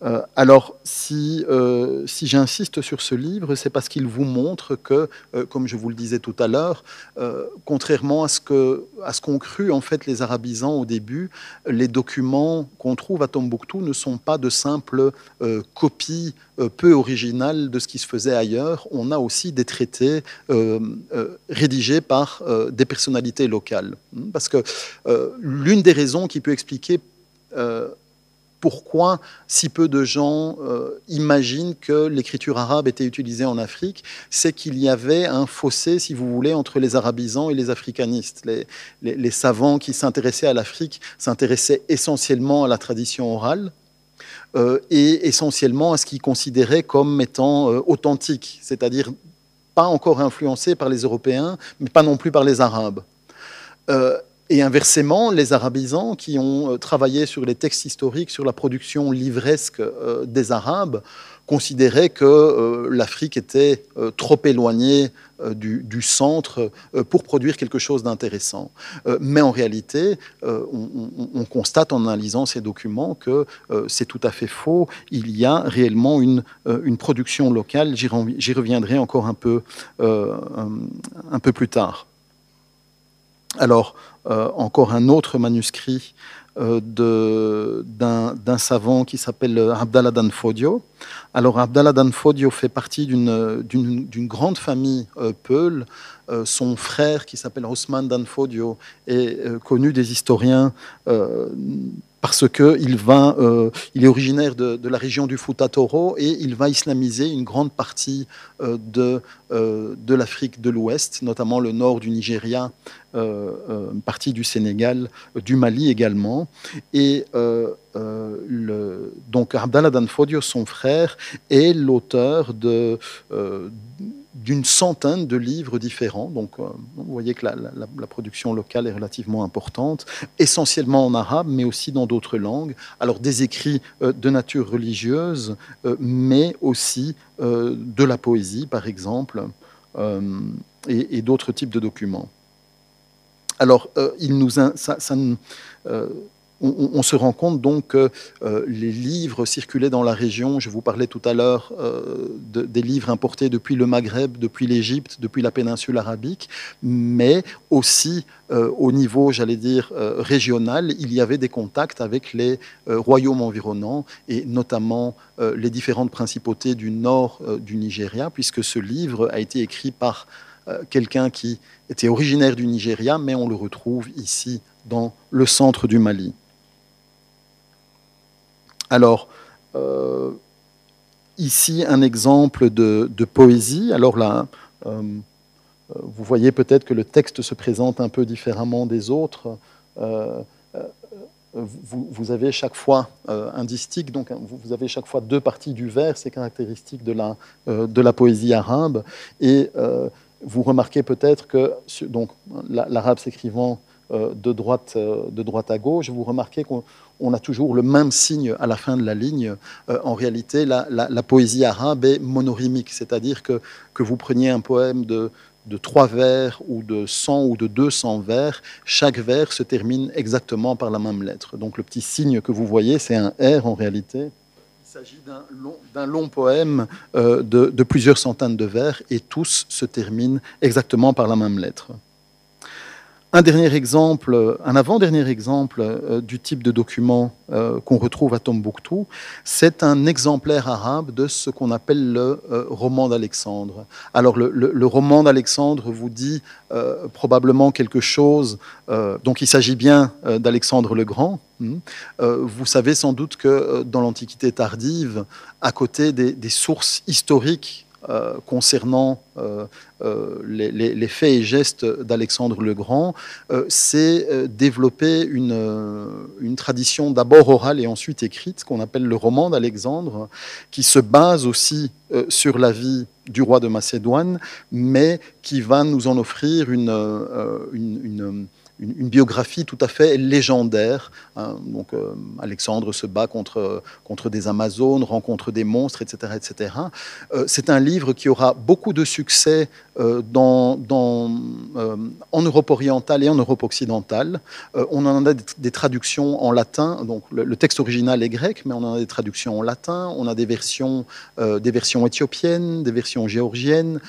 euh, alors, si, euh, si j'insiste sur ce livre, c'est parce qu'il vous montre que, euh, comme je vous le disais tout à l'heure, contrairement à ce que ce qu'ont cru en fait les arabisants au début, les documents qu'on trouve à Tombouctou ne sont pas de simples copies peu originales de ce qui se faisait ailleurs. On a aussi des traités rédigés par des personnalités locales, parce que l'une des raisons qui peut expliquer pourquoi si peu de gens euh, imaginent que l'écriture arabe était utilisée en Afrique, c'est qu'il y avait un fossé, si vous voulez, entre les arabisants et les africanistes. Les, savants qui s'intéressaient à l'Afrique s'intéressaient essentiellement à la tradition orale, euh, et essentiellement à ce qu'ils considéraient comme étant euh, authentique, c'est-à-dire pas encore influencé par les Européens, mais pas non plus par les Arabes et inversement, les arabisants qui ont travaillé sur les textes historiques, sur la production livresque des Arabes, considéraient que l'Afrique était trop éloignée du, centre pour produire quelque chose d'intéressant. mais en réalité, on, constate en analysant ces documents que c'est tout à fait faux. Il y a réellement une, une production locale. J'y reviendrai encore un peu, un peu plus tard. Alors, euh, encore un autre manuscrit euh, d'un savant qui s'appelle Abdallah Danfodio. Alors, Abdallah Danfodio fait partie d'une grande famille euh, Peul. son frère, qui s'appelle Osman Danfodio, est connu des historiens parce qu'il il est originaire de, la région du Fouta Toro et il va islamiser une grande partie de l'Afrique de l'Ouest, notamment le nord du Nigeria, une partie du Sénégal, du Mali également. Et donc Abdallah Danfodio, son frère, est l'auteur d'une centaine de livres différents. Donc, euh, vous voyez que la, production locale est relativement importante, essentiellement en arabe, mais aussi dans d'autres langues. Alors, des écrits euh, de nature religieuse, euh, mais aussi de la poésie, par exemple, et, d'autres types de documents. Alors, on, se rend compte donc que euh, les livres circulaient dans la région. Je vous parlais tout à l'heure euh, des livres importés depuis le Maghreb, depuis l'Égypte, depuis la péninsule arabique, mais aussi euh, au niveau, j'allais dire, régional, il y avait des contacts avec les royaumes environnants et notamment les différentes principautés du nord du Nigeria, puisque ce livre a été écrit par quelqu'un qui était originaire du Nigeria, mais on le retrouve ici dans le centre du Mali. Alors, euh, ici, un exemple de, poésie. Alors là, euh, vous voyez peut-être que le texte se présente un peu différemment des autres. Euh, vous, avez chaque fois un distique, donc vous avez chaque fois deux parties du vers, c'est caractéristique de la, de la poésie arabe. Et vous remarquez peut-être que donc l'arabe s'écrivant de, droite, de droite à gauche, vous remarquez qu'on on a toujours le même signe à la fin de la ligne. Euh, en réalité, la, poésie arabe est monorimique, c'est-à-dire que, que vous preniez un poème de, de trois vers ou de 100 ou de 200 vers, chaque vers se termine exactement par la même lettre. Donc le petit signe que vous voyez, c'est un R en réalité. Il s'agit d'un long, poème euh, de, de plusieurs centaines de vers et tous se terminent exactement par la même lettre. Un dernier exemple, un avant-dernier exemple euh, du type de document euh, qu'on retrouve à Tombouctou, c'est un exemplaire arabe de ce qu'on appelle le euh, roman d'Alexandre. Alors le, roman d'Alexandre vous dit probablement quelque chose, donc il s'agit bien d'Alexandre le Grand. Hmm. vous savez sans doute que dans l'Antiquité tardive, à côté des sources historiques euh, concernant euh, euh, les, faits et gestes d'Alexandre le Grand, c'est développer une, une tradition d'abord orale et ensuite écrite, qu'on appelle le roman d'Alexandre, qui se base aussi sur la vie du roi de Macédoine, mais qui va nous en offrir une, biographie tout à fait légendaire. Hein. Donc, euh, Alexandre se bat contre, contre des Amazones, rencontre des monstres, etc. etc. Euh, c'est un livre qui aura beaucoup de succès euh, en Europe orientale et en Europe occidentale. on en a des, traductions en latin, donc le, texte original est grec, mais on en a des traductions en latin, on a des versions, des versions éthiopiennes, des versions géorgiennes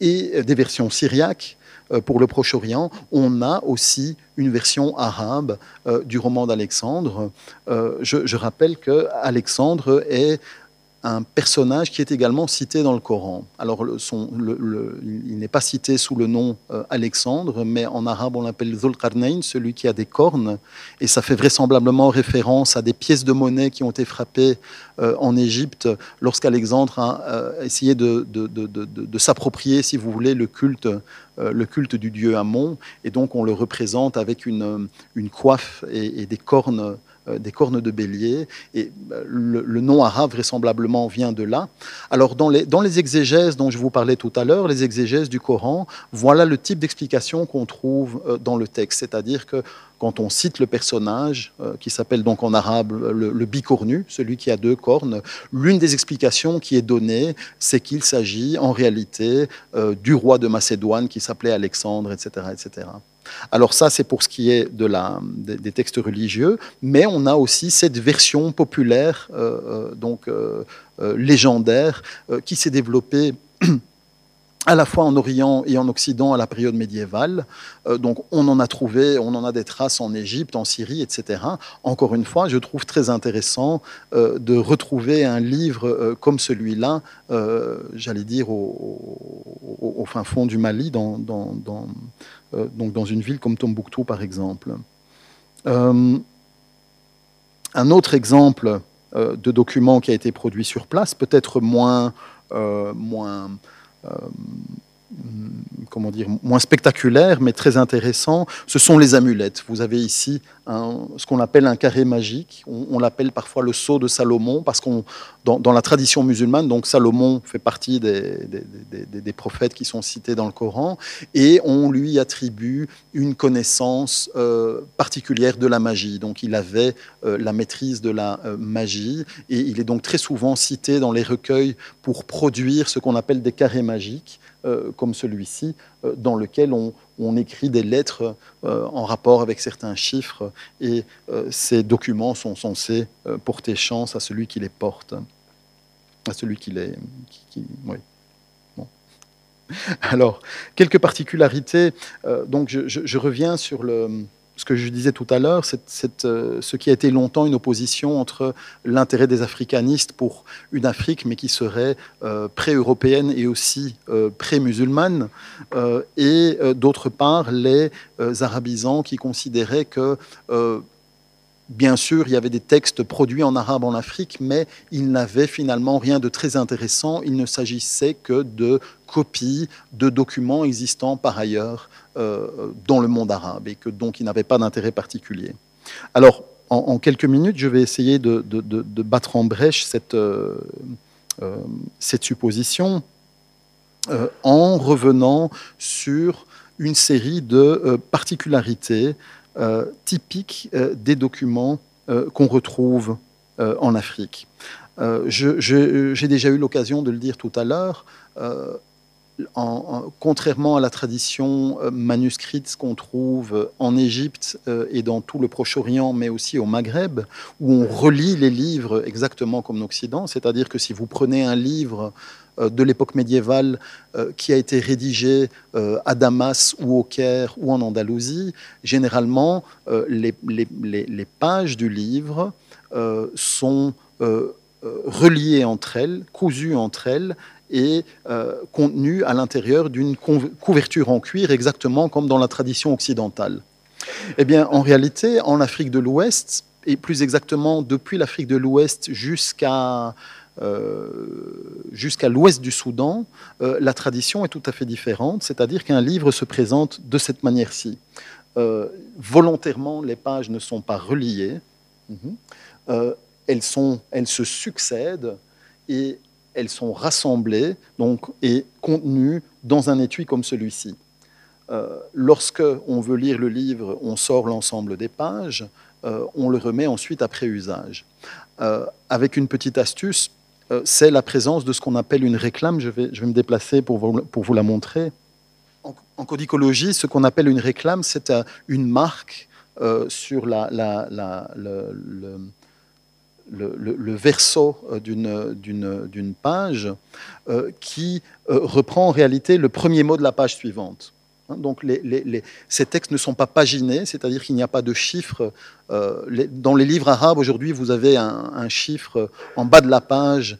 et des versions syriaques. Euh, pour le Proche-Orient, on a aussi une version arabe euh, du roman d'Alexandre. Euh, je, je, rappelle que Alexandre est un personnage qui est également cité dans le Coran. Alors, il n'est pas cité sous le nom euh, Alexandre, mais en arabe, on l'appelle Zulqarnain, celui qui a des cornes, et ça fait vraisemblablement référence à des pièces de monnaie qui ont été frappées euh, en Égypte lorsqu'Alexandre a euh, essayé de, s'approprier, si vous voulez, le culte, le culte du dieu Amon, et donc on le représente avec une, coiffe et, des cornes des cornes de bélier. Et le, nom arabe vraisemblablement vient de là. Alors dans les, exégèses dont je vous parlais tout à l'heure, les exégèses du Coran, voilà le type d'explication qu'on trouve dans le texte. C'est-à-dire que quand on cite le personnage, euh, qui s'appelle donc en arabe le, bicornu, celui qui a deux cornes, l'une des explications qui est donnée, c'est qu'il s'agit en réalité euh, du roi de Macédoine qui s'appelait Alexandre, etc., etc. Alors ça, c'est pour ce qui est de la, des, textes religieux, mais on a aussi cette version populaire, euh, donc légendaire, qui s'est développée [clears throat] à la fois en Orient et en Occident à la période médiévale. Euh, donc on en a trouvé, on en a des traces en Égypte, en Syrie, etc. Encore une fois, je trouve très intéressant euh, de retrouver un livre euh, comme celui-là, j'allais dire au, fin fond du Mali, dans, une ville comme Tombouctou par exemple. un autre exemple de document qui a été produit sur place, peut-être moins euh, comment dire, moins spectaculaire, mais très intéressant, ce sont les amulettes. Vous avez ici ce qu'on appelle un carré magique. On, l'appelle parfois le sceau de Salomon, parce qu'on, dans, la tradition musulmane, donc Salomon fait partie des, prophètes qui sont cités dans le Coran, et on lui attribue une connaissance euh, particulière de la magie. Donc il avait euh, la maîtrise de la magie, et il est donc très souvent cité dans les recueils pour produire ce qu'on appelle des carrés magiques. Euh, comme celui-ci, euh, dans lequel on, écrit des lettres euh, en rapport avec certains chiffres, et ces documents sont censés porter chance à celui qui les porte, à celui qui les... [laughs] Alors, quelques particularités. donc, je reviens sur le ce que je disais tout à l'heure, euh, ce qui a été longtemps une opposition entre l'intérêt des africanistes pour une Afrique, mais qui serait euh, pré-européenne et aussi euh, pré-musulmane, et d'autre part les arabisants qui considéraient que Bien sûr, il y avait des textes produits en arabe en Afrique, mais ils n'avaient finalement rien de très intéressant. Il ne s'agissait que de copies de documents existants par ailleurs dans le monde arabe et que donc ils n'avaient pas d'intérêt particulier. Alors, en, quelques minutes, je vais essayer de, battre en brèche cette, euh, euh, cette supposition en revenant sur une série de particularités euh, typique euh, des documents euh, qu'on retrouve en Afrique. J'ai déjà eu l'occasion de le dire tout à l'heure. Contrairement à la tradition manuscrite qu'on trouve en Égypte et dans tout le Proche-Orient, mais aussi au Maghreb, où on relit les livres exactement comme l'Occident, c'est-à-dire que si vous prenez un livre euh, de l'époque médiévale euh, qui a été rédigé euh, à Damas ou au Caire ou en Andalousie, généralement, les, pages du livre sont reliées entre elles, cousues entre elles, et contenues à l'intérieur d'une couverture en cuir, exactement comme dans la tradition occidentale. Eh bien, en réalité, en Afrique de l'Ouest, et plus exactement depuis l'Afrique de l'Ouest jusqu'à euh, jusqu'à l'ouest du Soudan, euh, la tradition est tout à fait différente, c'est-à-dire qu'un livre se présente de cette manière-ci. Euh, volontairement, les pages ne sont pas reliées, mhm. elles, sont, elles se succèdent et elles sont rassemblées donc, et contenues dans un étui comme celui-ci. lorsque on veut lire le livre, on sort l'ensemble des pages, on le remet ensuite après usage. avec une petite astuce, euh, c'est la présence de ce qu'on appelle une réclame. Je vais, je vais me déplacer pour vous, pour vous la montrer. En, codicologie, ce qu'on appelle une réclame, c'est euh, une marque euh, sur la, le, verso d'une page qui reprend en réalité le premier mot de la page suivante. Hein, donc ces textes ne sont pas paginés, c'est-à-dire qu'il n'y a pas de chiffres. Euh, dans les livres arabes aujourd'hui, vous avez un, chiffre en bas de la page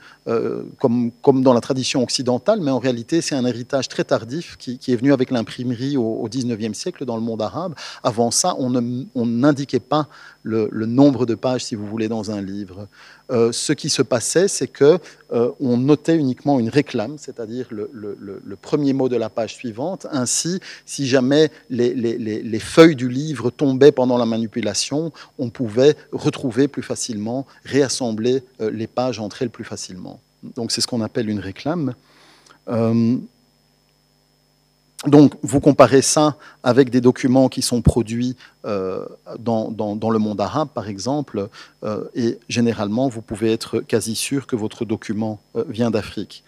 comme, comme dans la tradition occidentale, mais en réalité, c'est un héritage très tardif qui, est venu avec l'imprimerie au, 19e siècle dans le monde arabe. Avant ça, on n'indiquait pas le, nombre de pages, si vous voulez, dans un livre. Euh, ce qui se passait, c'est que euh, on notait uniquement une réclame, c'est-à-dire le, premier mot de la page suivante. Ainsi, si jamais les, feuilles du livre tombaient pendant la manipulation, on pouvait retrouver plus facilement, réassembler euh, les pages entre elles plus facilement. C'est ce qu'on appelle une réclame. Donc, vous comparez ça avec des documents qui sont produits euh, dans, le monde arabe, par exemple, euh, et généralement, vous pouvez être quasi sûr que votre document euh, vient d'Afrique.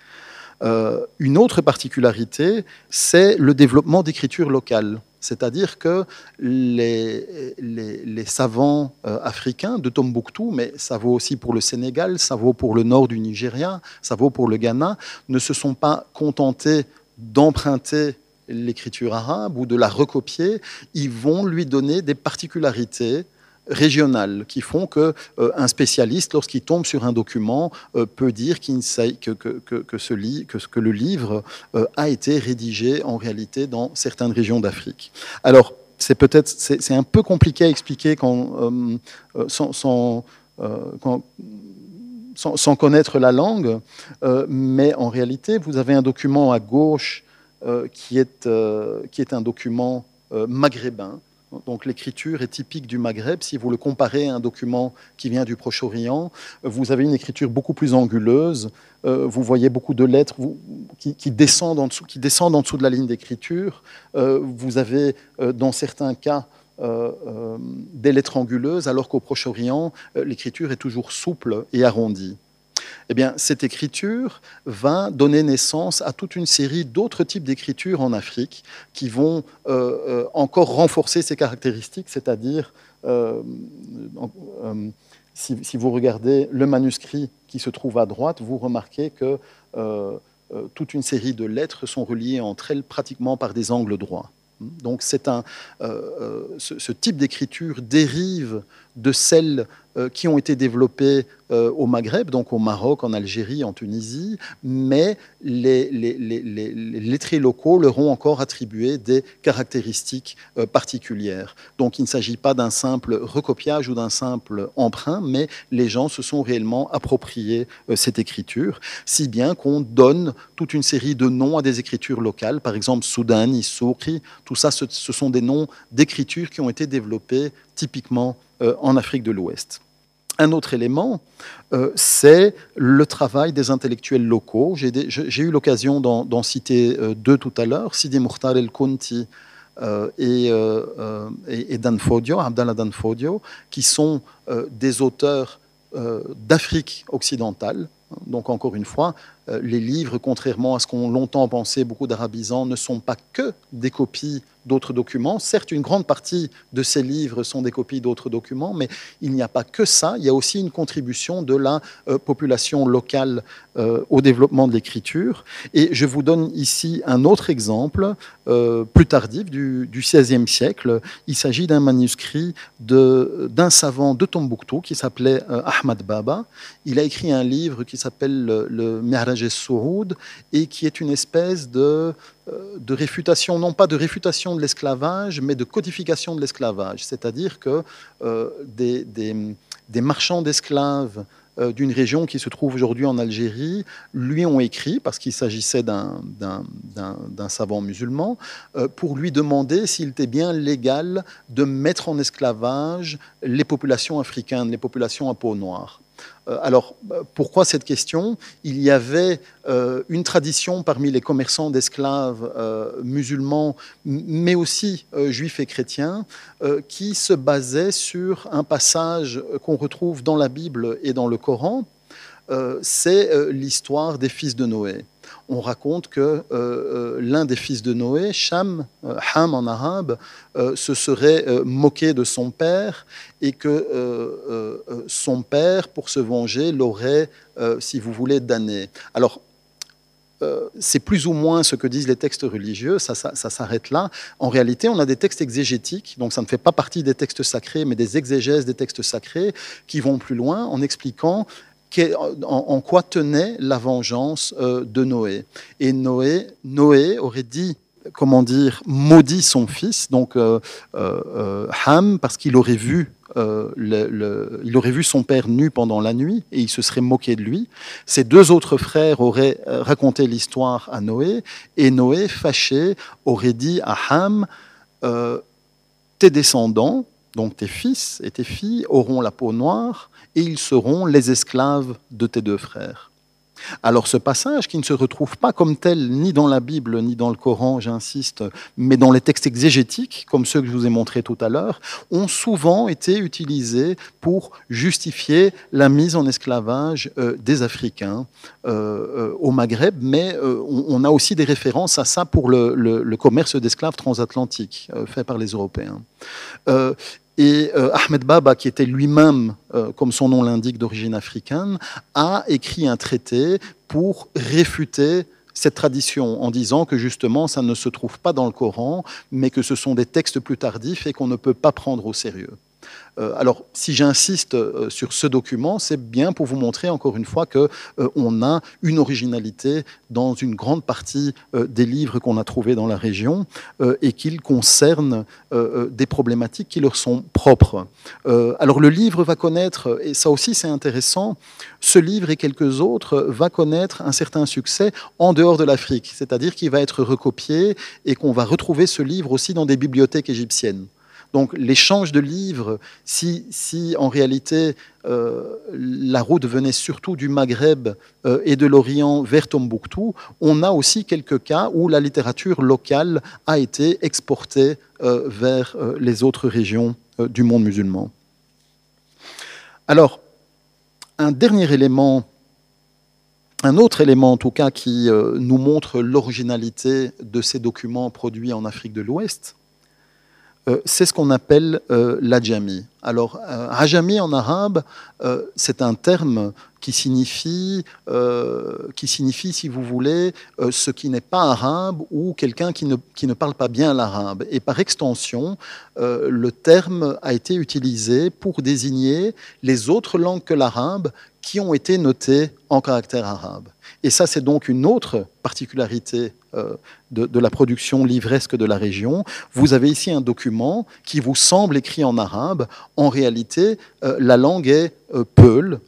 Une autre particularité, c'est le développement d'écriture locale. C'est-à-dire que les, les savants africains de Tombouctou, mais ça vaut aussi pour le Sénégal, ça vaut pour le nord du Nigeria, ça vaut pour le Ghana, ne se sont pas contentés d'emprunter l'écriture arabe ou de la recopier, ils vont lui donner des particularités régionales qui font que euh, un spécialiste, lorsqu'il tombe sur un document, euh, peut dire que, ce le livre euh, a été rédigé en réalité dans certaines régions d'Afrique. Alors, c'est peut-être c'est un peu compliqué à expliquer sans, sans, connaître la langue, mais en réalité, vous avez un document à gauche qui, est, qui est un document maghrébin. Donc l'écriture est typique du Maghreb. Si vous le comparez à un document qui vient du Proche-Orient, vous avez une écriture beaucoup plus anguleuse. vous voyez beaucoup de lettres qui, descendent en dessous, qui descendent en dessous de la ligne d'écriture. vous avez, dans certains cas, des lettres anguleuses, alors qu'au Proche-Orient, l'écriture est toujours souple et arrondie eh bien, cette écriture va donner naissance à toute une série d'autres types d'écritures en Afrique qui vont euh, euh, encore renforcer ces caractéristiques, c'est-à-dire, euh, si, vous regardez le manuscrit qui se trouve à droite, vous remarquez que toute une série de lettres sont reliées entre elles pratiquement par des angles droits. Donc c'est un, ce, type d'écriture dérive de celles qui ont été développées euh, au Maghreb, donc au Maroc, en Algérie, en Tunisie, mais les, lettrés locaux leur ont encore attribué des caractéristiques euh, particulières. Donc il ne s'agit pas d'un simple recopiage ou d'un simple emprunt, mais les gens se sont réellement appropriés euh, cette écriture, si bien qu'on donne toute une série de noms à des écritures locales, par exemple Soudan, Issoukri, tout ça, ce, ce sont des noms d'écritures qui ont été développés typiquement en Afrique de l'Ouest. Un autre élément, euh, c'est le travail des intellectuels locaux. J'ai eu l'occasion d'en citer euh, deux tout à l'heure, Sidi Mukhtar el-Kunti euh, et, et, Abdallah Dan Fodio, qui sont des auteurs d'Afrique occidentale. Donc encore une fois, les livres, contrairement à ce qu'ont longtemps pensé beaucoup d'arabisants, ne sont pas que des copies d'autres documents. Certes, une grande partie de ces livres sont des copies d'autres documents, mais il n'y a pas que ça. Il y a aussi une contribution de la euh, population locale euh, au développement de l'écriture. Et je vous donne ici un autre exemple euh, plus tardif du, XVIe siècle. Il s'agit d'un manuscrit d'un savant de Tombouctou qui s'appelait Ahmad Baba. Il a écrit un livre qui s'appelle le, le Mi'raj Souroud et qui est une espèce de euh, de réfutation, non pas de réfutation de l'esclavage, mais de codification de l'esclavage. C'est-à-dire que euh, des, des, marchands d'esclaves euh, d'une région qui se trouve aujourd'hui en Algérie lui ont écrit, parce qu'il s'agissait d'un savant musulman, pour lui demander s'il était bien légal de mettre en esclavage les populations africaines, les populations à peau noire. Euh, alors, euh, pourquoi cette question? Il y avait euh, une tradition parmi les commerçants d'esclaves musulmans, mais aussi juifs et chrétiens, qui se basait sur un passage qu'on retrouve dans la Bible et dans le Coran. C'est l'histoire des fils de Noé on raconte que euh, euh, l'un des fils de Noé, euh, Ham en arabe, se serait moqué de son père et que son père, pour se venger, l'aurait, si vous voulez, damné. Alors, c'est plus ou moins ce que disent les textes religieux, ça s'arrête là. En réalité, on a des textes exégétiques, donc ça ne fait pas partie des textes sacrés, mais des exégèses des textes sacrés qui vont plus loin en expliquant en, quoi tenait la vengeance de Noé. Et Noé, Noé aurait dit comment dire, maudit son fils, donc Ham, parce qu'il aurait vu euh, il aurait vu son père nu pendant la nuit et il se serait moqué de lui. Ses deux autres frères auraient euh, raconté l'histoire à Noé et Noé, fâché, aurait dit à Ham, euh, tes descendants, donc tes fils et tes filles, auront la peau noire et ils seront les esclaves de tes deux frères. Alors ce passage, qui ne se retrouve pas comme tel ni dans la Bible ni dans le Coran, j'insiste, mais dans les textes exégétiques, comme ceux que je vous ai montrés tout à l'heure, ont souvent été utilisés pour justifier la mise en esclavage euh, des Africains euh, euh, au Maghreb, mais on, a aussi des références à ça pour le, le commerce d'esclaves transatlantique fait par les Européens. Et euh, Ahmed Baba, qui était lui-même, euh, comme son nom l'indique, d'origine africaine, a écrit un traité pour réfuter cette tradition en disant que justement ça ne se trouve pas dans le Coran, mais que ce sont des textes plus tardifs et qu'on ne peut pas prendre au sérieux. Euh, alors, si j'insiste euh, sur ce document, c'est bien pour vous montrer encore une fois qu'on euh, a une originalité dans une grande partie des livres qu'on a trouvés dans la région et qu'ils concernent des problématiques qui leur sont propres. alors, le livre va connaître, et ça aussi c'est intéressant, ce livre et quelques autres va connaître un certain succès en dehors de l'Afrique, c'est-à-dire qu'il va être recopié et qu'on va retrouver ce livre aussi dans des bibliothèques égyptiennes. Donc l'échange de livres, si, en réalité euh, la route venait surtout du Maghreb euh, et de l'Orient vers Tombouctou, on a aussi quelques cas où la littérature locale a été exportée euh, vers les autres régions du monde musulman. Alors, un dernier élément un autre élément, en tout cas, qui nous montre l'originalité de ces documents produits en Afrique de l'Ouest, c'est ce qu'on appelle euh, l'ajami. Alors, euh, ajami en arabe, c'est un terme qui signifie, qui signifie, si vous voulez, ce qui n'est pas arabe ou quelqu'un qui ne, qui ne parle pas bien l'arabe. Et par extension, le terme a été utilisé pour désigner les autres langues que l'arabe qui ont été notées en caractère arabe. Et ça, c'est donc une autre particularité euh, de, la production livresque de la région. Vous avez ici un document qui vous semble écrit en arabe. En réalité, euh, la langue est euh, peul,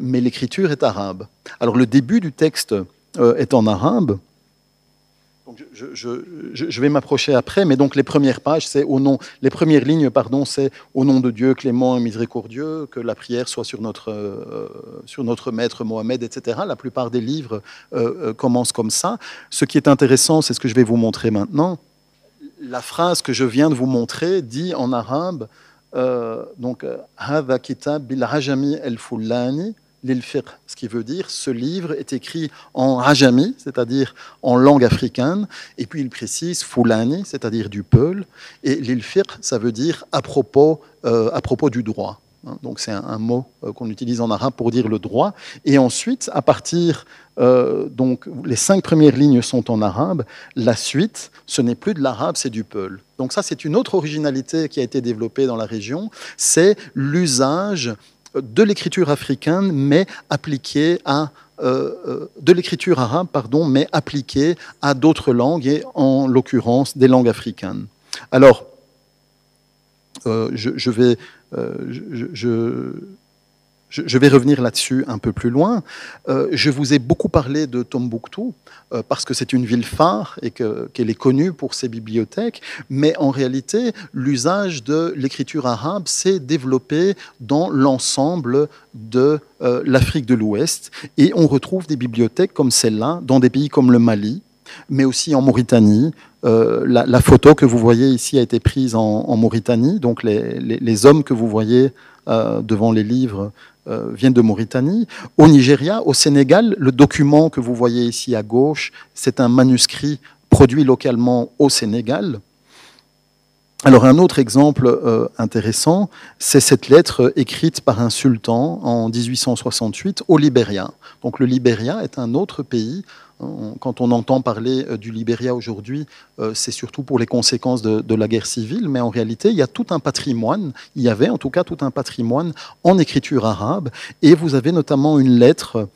mais l'écriture est arabe. Alors le début du texte est en arabe je, vais m'approcher après, mais donc les premières pages, c'est au nom, les premières lignes, pardon, c'est au nom de Dieu clément et miséricordieux, que la prière soit sur notre, euh, sur notre maître Mohamed, etc. La plupart des livres euh, euh, commencent comme ça. Ce qui est intéressant, c'est ce que je vais vous montrer maintenant. La phrase que je viens de vous montrer dit en arabe, donc, Hada kitab bil el fulani ce qui veut dire ce livre est écrit en rajami, c'est-à-dire en langue africaine, et puis il précise fulani, c'est-à-dire du peul, et l'ilfiq, ça veut dire à propos, euh, à propos du droit. Hein, donc c'est un, mot euh, qu'on utilise en arabe pour dire le droit. Et ensuite, à partir, euh, donc les cinq premières lignes sont en arabe. La suite, ce n'est plus de l'arabe, c'est du peul. Donc ça, c'est une autre originalité qui a été développée dans la région, c'est l'usage de l'écriture africaine, mais appliquée à euh, euh, de l'écriture arabe, pardon, mais appliquée à d'autres langues et en l'occurrence des langues africaines. Alors, euh, je, vais, je, je, vais revenir là-dessus un peu plus loin. Euh, je vous ai beaucoup parlé de Tombouctou euh, parce que c'est une ville phare et qu'elle est connue pour ses bibliothèques, mais en réalité, l'usage de l'écriture arabe s'est développé dans l'ensemble de euh, l'Afrique de l'Ouest et on retrouve des bibliothèques comme celle-là dans des pays comme le Mali, mais aussi en Mauritanie. la, photo que vous voyez ici a été prise en, Mauritanie, donc les, hommes que vous voyez devant les livres euh, viennent de Mauritanie. Au Nigeria, au Sénégal, le document que vous voyez ici à gauche, c'est un manuscrit produit localement au Sénégal. Alors un autre exemple euh, intéressant, c'est cette lettre écrite par un sultan en 1868 au Libéria. Donc le Libéria est un autre pays Quand on entend parler du Libéria aujourd'hui, c'est surtout pour les conséquences de, la guerre civile, mais en réalité, il y a tout un patrimoine, il y avait en tout cas tout un patrimoine en écriture arabe, et vous avez notamment une lettre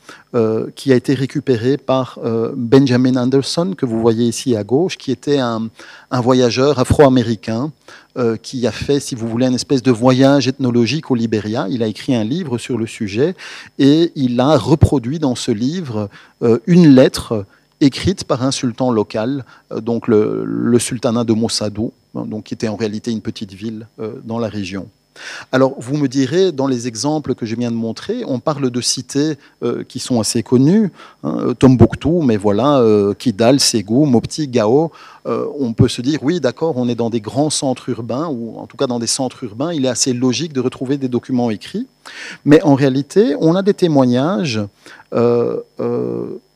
qui a été récupérée par Benjamin Anderson, que vous voyez ici à gauche, qui était un voyageur afro-américain euh, qui a fait, si vous voulez, une espèce de voyage ethnologique au Libéria. Il a écrit un livre sur le sujet et il a reproduit dans ce livre euh, une lettre écrite par un sultan local, euh, donc le, sultanat de Mossadou, donc qui était en réalité une petite ville dans la région. Alors, vous me direz, dans les exemples que je viens de montrer, on parle de cités euh, qui sont assez connues, hein, euh, Tombouctou, mais voilà, euh, Kidal, Ségou, Mopti, Gao. on peut se dire, oui, d'accord, on est dans des grands centres urbains, ou en tout cas dans des centres urbains, il est assez logique de retrouver des documents écrits. Mais en réalité, on a des témoignages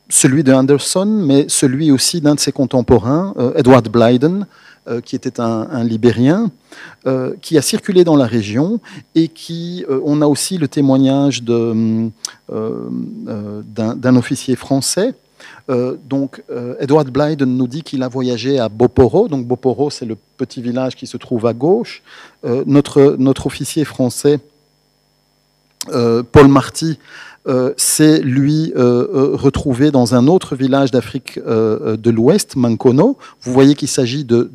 celui de Anderson, mais celui aussi d'un de ses contemporains, Edward Blyden, euh, qui était un, Libérien, euh, qui a circulé dans la région et qui, euh, on a aussi le témoignage d'un officier français. donc, Edward Blyden nous dit qu'il a voyagé à Boporo. Donc, Boporo, c'est le petit village qui se trouve à gauche. notre, notre officier français, Paul Marty, euh, c'est lui euh, euh, retrouvé dans un autre village d'Afrique de l'Ouest, Mankono. Vous voyez qu'il s'agit de,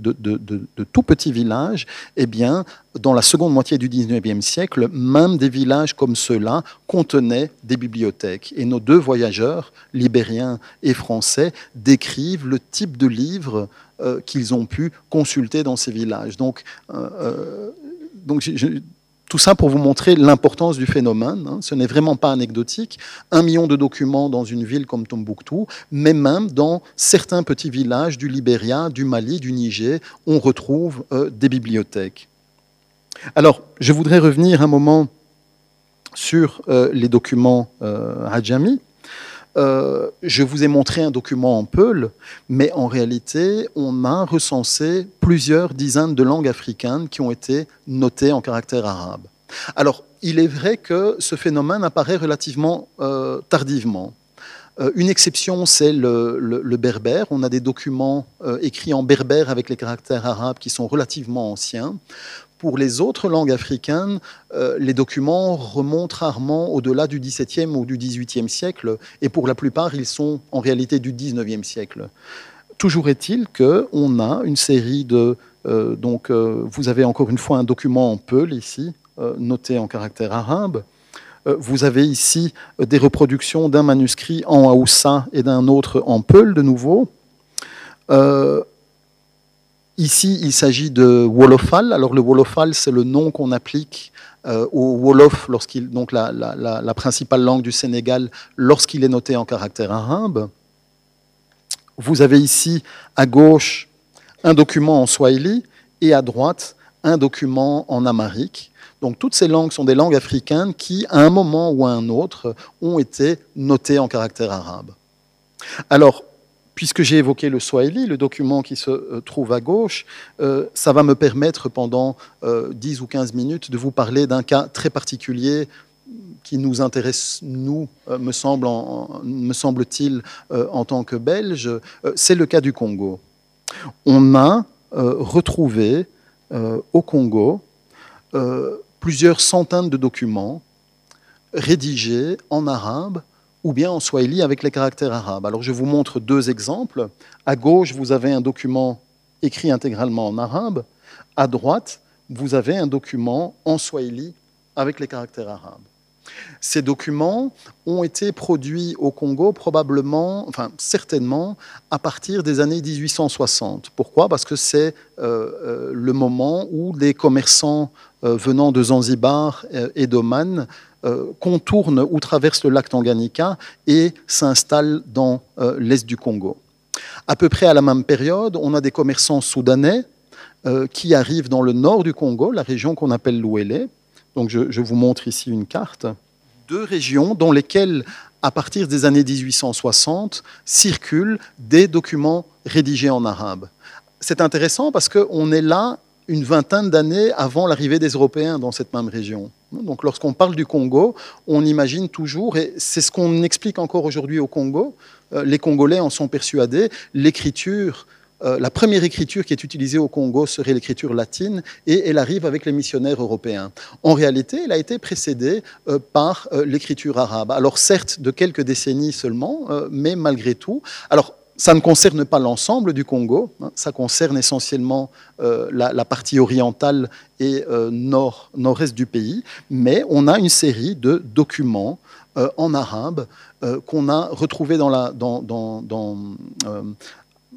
tout petits villages. Eh bien, dans la seconde moitié du 19e siècle, même des villages comme ceux-là contenaient des bibliothèques. Et nos deux voyageurs, libériens et français, décrivent le type de livres qu'ils ont pu consulter dans ces villages. Donc, donc tout ça pour vous montrer l'importance du phénomène. Hein. Ce n'est vraiment pas anecdotique. Un million de documents dans une ville comme Tombouctou, mais même dans certains petits villages du Libéria, du Mali, du Niger, on retrouve euh, des bibliothèques. Alors, je voudrais revenir un moment sur euh, les documents euh, Hadjami. Euh, je vous ai montré un document en Peul, mais en réalité, on a recensé plusieurs dizaines de langues africaines qui ont été notées en caractère arabe. Alors, il est vrai que ce phénomène apparaît relativement euh, tardivement. Euh, une exception, c'est le, berbère. On a des documents écrits en berbère avec les caractères arabes qui sont relativement anciens. Pour les autres langues africaines, euh, les documents remontent rarement au-delà du XVIIe ou du XVIIIe siècle, et pour la plupart, ils sont en réalité du XIXe siècle. Toujours est-il qu'on a une série de... Euh, donc, euh, vous avez encore une fois un document en Peul ici, noté en caractère arabe. Vous avez ici des reproductions d'un manuscrit en Haoussa et d'un autre en Peul de nouveau. Ici, il s'agit de Wolofal. Alors, le Wolofal, c'est le nom qu'on applique euh, au Wolof, lorsqu'il, donc la, principale langue du Sénégal, lorsqu'il est noté en caractère arabe. Vous avez ici, à gauche, un document en swahili et à droite, un document en amharique. Donc toutes ces langues sont des langues africaines qui, à un moment ou à un autre, ont été notées en caractère arabe. Alors, puisque j'ai évoqué le Swahili, le document qui se euh, trouve à gauche, euh, ça va me permettre pendant 10 euh, ou 15 minutes de vous parler d'un cas très particulier qui nous intéresse, nous, semble me semble-t-il, en tant que Belges, c'est le cas du Congo. On a retrouvé au Congo plusieurs centaines de documents rédigés en arabe ou bien en swahili avec les caractères arabes. Alors je vous montre deux exemples. À gauche, vous avez un document écrit intégralement en arabe. À droite, vous avez un document en swahili avec les caractères arabes. Ces documents ont été produits au Congo probablement, enfin certainement, à partir des années 1860. Pourquoi? Parce que c'est euh, euh, le moment où les commerçants euh, venant de Zanzibar et d'Oman contournent ou traversent le lac Tanganyika et s'installent dans l'est du Congo. À peu près à la même période, on a des commerçants soudanais qui arrivent dans le nord du Congo, la région qu'on appelle l'Ouélé, donc je, vous montre ici une carte. Deux régions dans lesquelles, à partir des années 1860, circulent des documents rédigés en arabe. C'est intéressant parce qu'on est là une vingtaine d'années avant l'arrivée des Européens dans cette même région. Donc lorsqu'on parle du Congo, on imagine toujours, et c'est ce qu'on explique encore aujourd'hui au Congo, euh, les Congolais en sont persuadés, l'écriture, euh, la première écriture qui est utilisée au Congo serait l'écriture latine, et elle arrive avec les missionnaires européens. En réalité, elle a été précédée euh, par l'écriture arabe. Alors certes, de quelques décennies seulement, mais malgré tout. Alors ça ne concerne pas l'ensemble du Congo, hein. ça concerne essentiellement euh, la, partie orientale et euh, nord, nord-est du pays, mais on a une série de documents euh, en arabe qu'on a retrouvés dans la...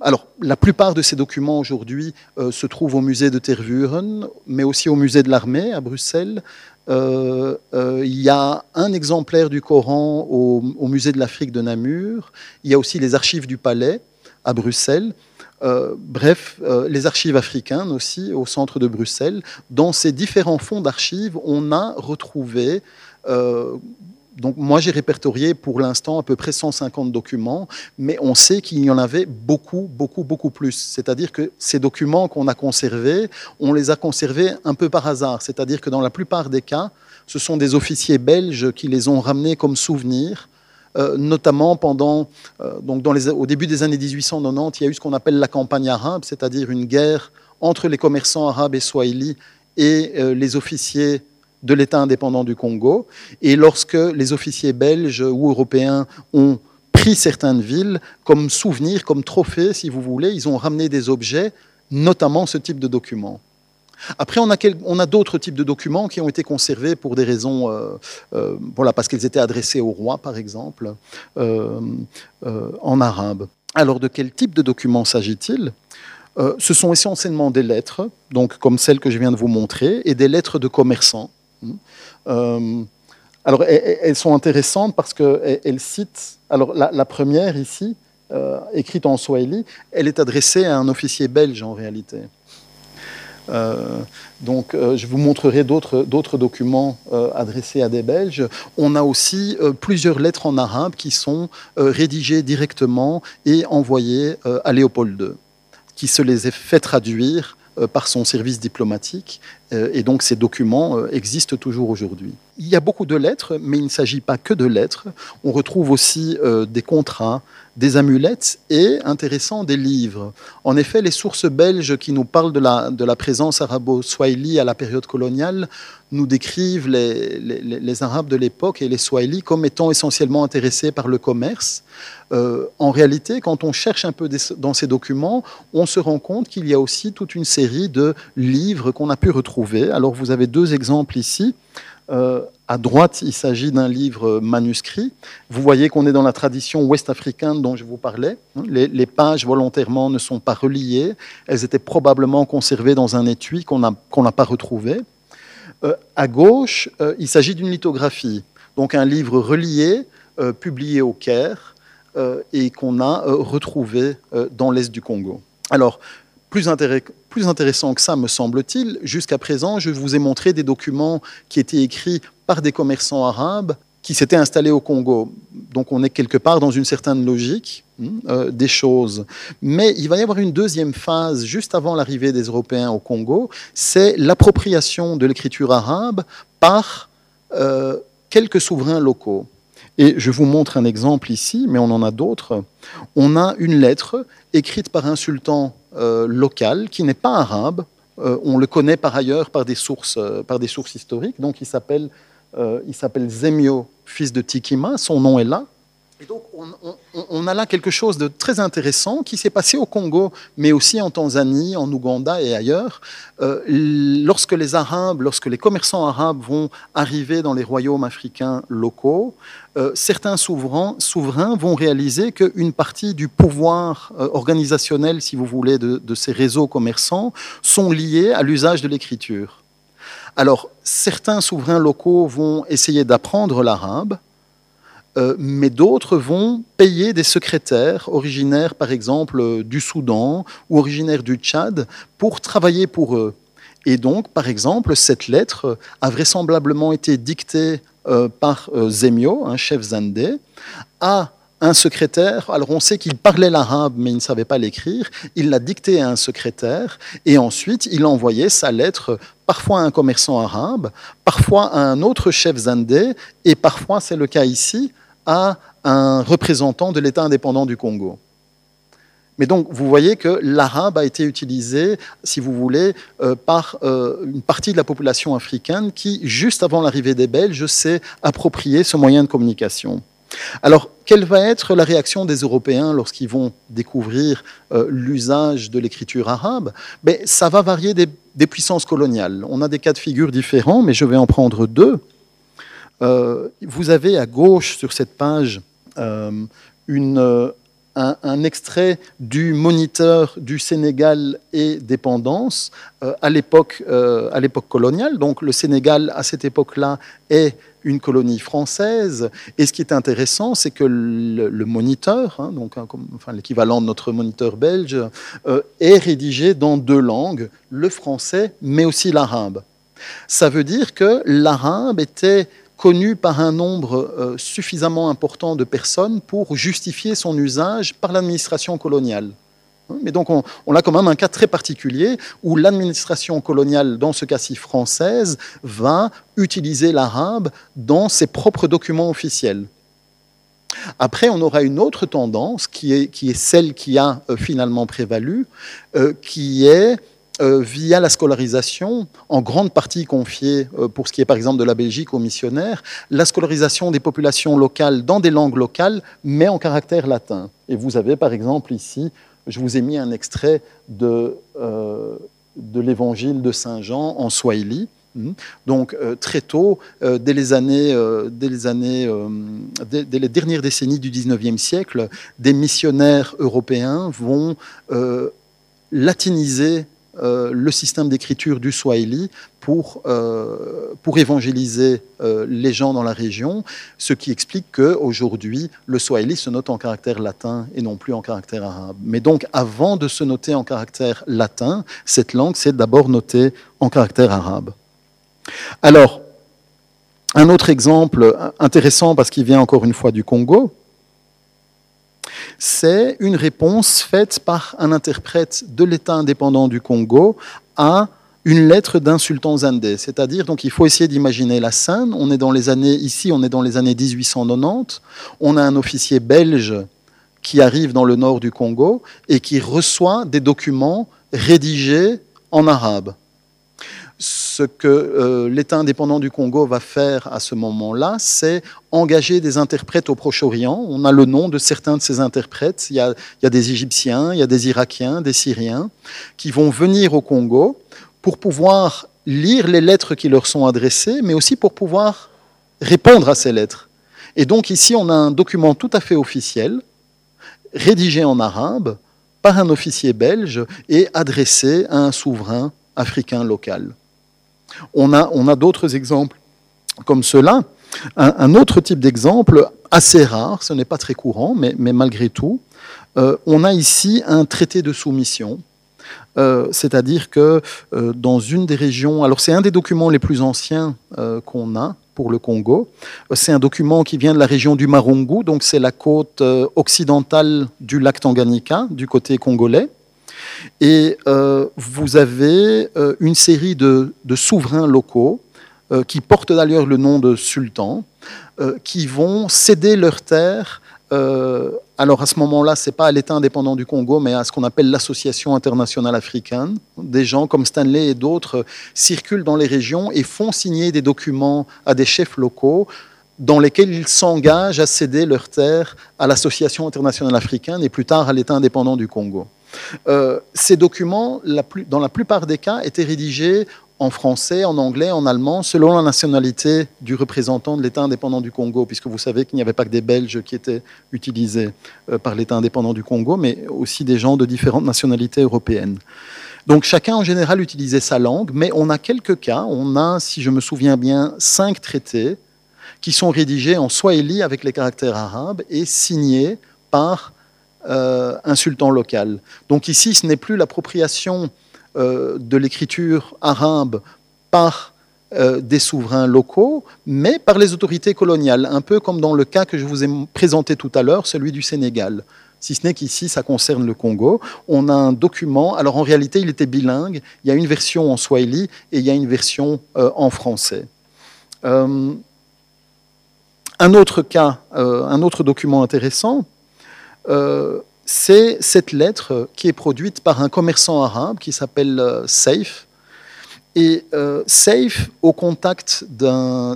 Alors, la plupart de ces documents aujourd'hui se trouvent au musée de Tervuren, mais aussi au musée de l'armée à Bruxelles, euh, euh, il y a un exemplaire du Coran au, musée de l'Afrique de Namur. Il y a aussi les archives du Palais à Bruxelles. Euh, bref, les archives africaines aussi au centre de Bruxelles. Dans ces différents fonds d'archives, on a retrouvé donc moi j'ai répertorié pour l'instant à peu près 150 documents, mais on sait qu'il y en avait beaucoup, beaucoup, beaucoup plus. C'est-à-dire que ces documents qu'on a conservés, on les a conservés un peu par hasard. C'est-à-dire que dans la plupart des cas, ce sont des officiers belges qui les ont ramenés comme souvenirs. Euh, notamment pendant, euh, donc au début des années 1890, il y a eu ce qu'on appelle la campagne arabe, c'est-à-dire une guerre entre les commerçants arabes et swahili et euh, les officiers de l'État indépendant du Congo. Et lorsque les officiers belges ou européens ont pris certaines villes comme souvenir, comme trophée, si vous voulez, ils ont ramené des objets, notamment ce type de documents. Après, on a, d'autres types de documents qui ont été conservés pour des raisons, euh, euh, voilà, parce qu'ils étaient adressés au roi, par exemple, euh, en arabe. Alors, de quel type de documents s'agit-il? Ce sont essentiellement des lettres, donc comme celles que je viens de vous montrer, et des lettres de commerçants. Euh, alors, elles, sont intéressantes parce qu'elles citent. Alors, la, première ici, euh, écrite en swahili, elle est adressée à un officier belge en réalité. Euh, donc, je vous montrerai d'autres documents adressés à des Belges. On a aussi plusieurs lettres en arabe qui sont rédigées directement et envoyées à Léopold II, qui se les a fait traduire par son service diplomatique euh, et donc ces documents euh, existent toujours aujourd'hui. Il y a beaucoup de lettres, mais il ne s'agit pas que de lettres. On retrouve aussi euh, des contrats, des amulettes et, intéressant, des livres. En effet, les sources belges qui nous parlent de la, présence arabo-swahili à la période coloniale nous décrivent les, les, Arabes de l'époque et les Swahili comme étant essentiellement intéressés par le commerce. en réalité, quand on cherche un peu dans ces documents, on se rend compte qu'il y a aussi toute une série de livres qu'on a pu retrouver alors vous avez deux exemples ici. Euh, à droite, il s'agit d'un livre manuscrit. Vous voyez qu'on est dans la tradition ouest-africaine dont je vous parlais. Les, pages volontairement ne sont pas reliées. Elles étaient probablement conservées dans un étui qu'on n'a pas retrouvé. Euh, à gauche, euh, il s'agit d'une lithographie, donc un livre relié, publié au Caire et qu'on a retrouvé dans l'est du Congo. Alors, plus, intéressant que ça, me semble-t-il, jusqu'à présent, je vous ai montré des documents qui étaient écrits par des commerçants arabes qui s'étaient installés au Congo. Donc on est quelque part dans une certaine logique hmm, euh, des choses. Mais il va y avoir une deuxième phase juste avant l'arrivée des Européens au Congo, c'est l'appropriation de l'écriture arabe par euh, quelques souverains locaux. Et je vous montre un exemple ici, mais on en a d'autres. On a une lettre écrite par un sultan euh, local qui n'est pas arabe. Euh, on le connaît par ailleurs par des sources, euh, par des sources historiques. Donc il s'appelle, Zemio, fils de Tikima. Son nom est là. Et donc, on, a là quelque chose de très intéressant qui s'est passé au Congo, mais aussi en Tanzanie, en Ouganda et ailleurs. Lorsque les Arabes, lorsque les commerçants arabes vont arriver dans les royaumes africains locaux, euh, certains souverains, vont réaliser qu'une partie du pouvoir euh, organisationnel, si vous voulez, de, de ces réseaux commerçants sont liés à l'usage de l'écriture. Alors, certains souverains locaux vont essayer d'apprendre l'arabe, euh, mais d'autres vont payer des secrétaires originaires, par exemple, du Soudan ou originaires du Tchad, pour travailler pour eux. Et donc, par exemple, cette lettre a vraisemblablement été dictée euh, par euh, Zemio, un chef zandé, à un secrétaire, alors on sait qu'il parlait l'arabe mais il ne savait pas l'écrire, il l'a dicté à un secrétaire et ensuite il envoyait sa lettre parfois à un commerçant arabe, parfois à un autre chef zandé et parfois, c'est le cas ici, à un représentant de l'État indépendant du Congo. Mais donc, vous voyez que l'arabe a été utilisé, si vous voulez, euh, par euh, une partie de la population africaine qui, juste avant l'arrivée des Belges, s'est approprié ce moyen de communication. Alors, quelle va être la réaction des Européens lorsqu'ils vont découvrir euh, l'usage de l'écriture arabe? Ben, Ça va varier des, des, puissances coloniales. On a des cas de figure différents, mais je vais en prendre deux. vous avez à gauche sur cette page une un, extrait du moniteur du Sénégal et dépendance euh, euh, à l'époque coloniale. Donc le Sénégal, à cette époque-là, est une colonie française. Et ce qui est intéressant, c'est que le, moniteur, hein, donc enfin, l'équivalent de notre moniteur belge, euh, est rédigé dans deux langues, le français, mais aussi l'arabe. Ça veut dire que l'arabe était connu par un nombre euh, suffisamment important de personnes pour justifier son usage par l'administration coloniale. Hein, mais donc on, a quand même un cas très particulier où l'administration coloniale, dans ce cas-ci française, va utiliser l'arabe dans ses propres documents officiels. Après, on aura une autre tendance qui est, celle qui a euh, finalement prévalu, euh, qui est via la scolarisation, en grande partie confiée, euh, pour ce qui est par exemple de la Belgique, aux missionnaires, la scolarisation des populations locales dans des langues locales, mais en caractère latin. Et vous avez par exemple ici, je vous ai mis un extrait de, euh, l'évangile de Saint Jean en Swahili. Hmm. Donc très tôt, dès les années, dès les les dernières décennies du 19e siècle, des missionnaires européens vont latiniser euh, le système d'écriture du Swahili pour, euh, pour évangéliser euh, les gens dans la région, ce qui explique qu'aujourd'hui, le Swahili se note en caractère latin et non plus en caractère arabe. Mais donc, avant de se noter en caractère latin, cette langue s'est d'abord notée en caractère arabe. Alors, un autre exemple intéressant parce qu'il vient encore une fois du Congo, c'est une réponse faite par un interprète de l'État indépendant du Congo à une lettre d'un sultan zandé. C'est-à-dire, donc, il faut essayer d'imaginer la scène. On est dans les années, ici, on est dans les années 1890. On a un officier belge qui arrive dans le nord du Congo et qui reçoit des documents rédigés en arabe ce que euh, l'État indépendant du Congo va faire à ce moment-là, c'est engager des interprètes au Proche-Orient. On a le nom de certains de ces interprètes. Il y, a, des Égyptiens, il y a des Irakiens, des Syriens, qui vont venir au Congo pour pouvoir lire les lettres qui leur sont adressées, mais aussi pour pouvoir répondre à ces lettres. Et donc ici, on a un document tout à fait officiel, rédigé en arabe, par un officier belge et adressé à un souverain africain local. On a, d'autres exemples comme cela. Un, autre type d'exemple, assez rare, ce n'est pas très courant, mais, malgré tout, euh, on a ici un traité de soumission. Euh, c'est-à-dire que euh, dans une des régions, alors c'est un des documents les plus anciens qu'on a pour le Congo, c'est un document qui vient de la région du Marungu, donc c'est la côte occidentale du lac Tanganyika, du côté congolais. Et euh, vous avez euh, une série de, souverains locaux euh, qui portent d'ailleurs le nom de sultans, qui vont céder leurs terres. alors à ce moment-là, ce n'est pas à l'État indépendant du Congo, mais à ce qu'on appelle l'Association internationale africaine. Des gens comme Stanley et d'autres circulent dans les régions et font signer des documents à des chefs locaux dans lesquels ils s'engagent à céder leurs terres à l'Association internationale africaine et plus tard à l'État indépendant du Congo. Euh, ces documents, dans la plupart des cas, étaient rédigés en français, en anglais, en allemand, selon la nationalité du représentant de l'État indépendant du Congo, puisque vous savez qu'il n'y avait pas que des Belges qui étaient utilisés euh, par l'État indépendant du Congo, mais aussi des gens de différentes nationalités européennes. Donc chacun en général utilisait sa langue, mais on a quelques cas, on a, si je me souviens bien, cinq traités qui sont rédigés en swahili avec les caractères arabes et signés par euh, un sultan local. Donc ici, ce n'est plus l'appropriation euh, de l'écriture arabe par euh, des souverains locaux, mais par les autorités coloniales, un peu comme dans le cas que je vous ai présenté tout à l'heure, celui du Sénégal. Si ce n'est qu'ici, ça concerne le Congo. On a un document, alors en réalité, il était bilingue, il y a une version en swahili et il y a une version en français. Un autre cas, un autre document intéressant, c'est cette lettre qui est produite par un commerçant arabe qui s'appelle Saif, et euh, Safe, au contact d'un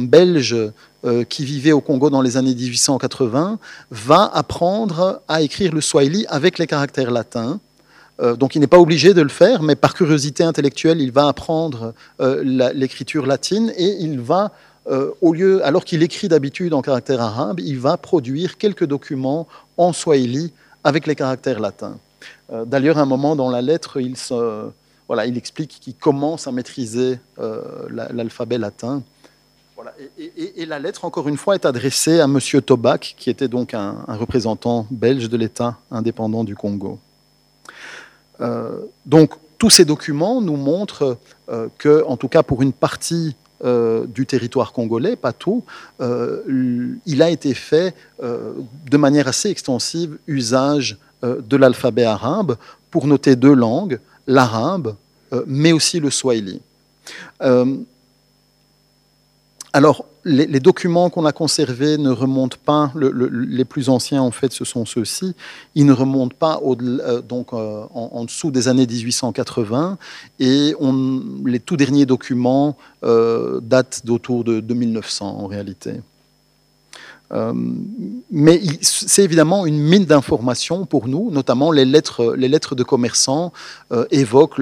Belge euh, qui vivait au Congo dans les années 1880, va apprendre à écrire le swahili avec les caractères latins. Euh, donc il n'est pas obligé de le faire, mais par curiosité intellectuelle, il va apprendre l'écriture latine et il va, au lieu, alors qu'il écrit d'habitude en caractère arabe, il va produire quelques documents en swahili avec les caractères latins. D'ailleurs, à un moment dans la lettre, il voilà, explique qu'il commence à maîtriser euh, l'alphabet latin. Et, la lettre, encore une fois, est adressée à M. Tobac, qui était donc un, représentant belge de l'État indépendant du Congo. Euh, donc, tous ces documents nous montrent euh, que, en tout cas pour une partie du territoire congolais, pas tout, il a été fait de manière assez extensive usage de l'alphabet arabe pour noter deux langues, l'arabe, euh, mais aussi le swahili. Euh, alors, les, documents qu'on a conservés ne remontent pas, les plus anciens en fait, ce sont ceux-ci, ils ne remontent pas au, euh, donc, en, dessous des années 1880 et les tout derniers documents datent d'autour de, de 1900 en réalité. Euh, mais c'est évidemment une mine d'informations pour nous, notamment les lettres, les lettres de commerçants euh, évoquent,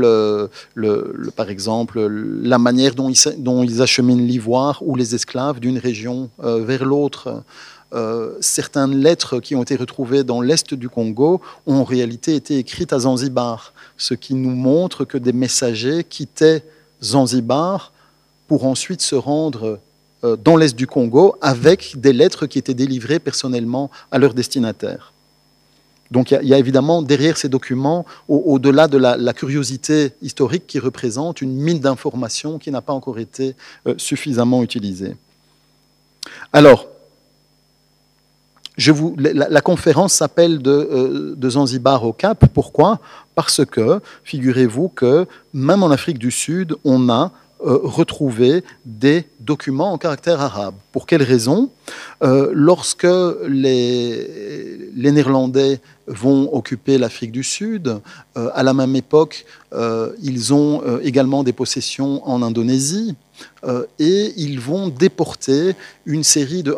par exemple, la manière dont ils, acheminent l'ivoire ou les esclaves d'une région euh, vers l'autre. certaines lettres qui ont été retrouvées dans l'est du Congo ont en réalité été écrites à Zanzibar, ce qui nous montre que des messagers quittaient Zanzibar pour ensuite se rendre dans l'est du Congo avec des lettres qui étaient délivrées personnellement à leurs destinataires. Donc il y, a évidemment derrière ces documents, au-delà de la, curiosité historique qui représente une mine d'informations qui n'a pas encore été euh, suffisamment utilisée. Alors, la, conférence s'appelle de, euh, de, Zanzibar au Cap. Pourquoi? Parce que, figurez-vous que même en Afrique du Sud, on a euh, retrouver des documents en caractère arabe. Pour quelle raison? Euh, Lorsque les, Néerlandais vont occuper l'Afrique du Sud, euh, à la même époque, ils ont également des possessions en Indonésie et ils vont déporter une série de...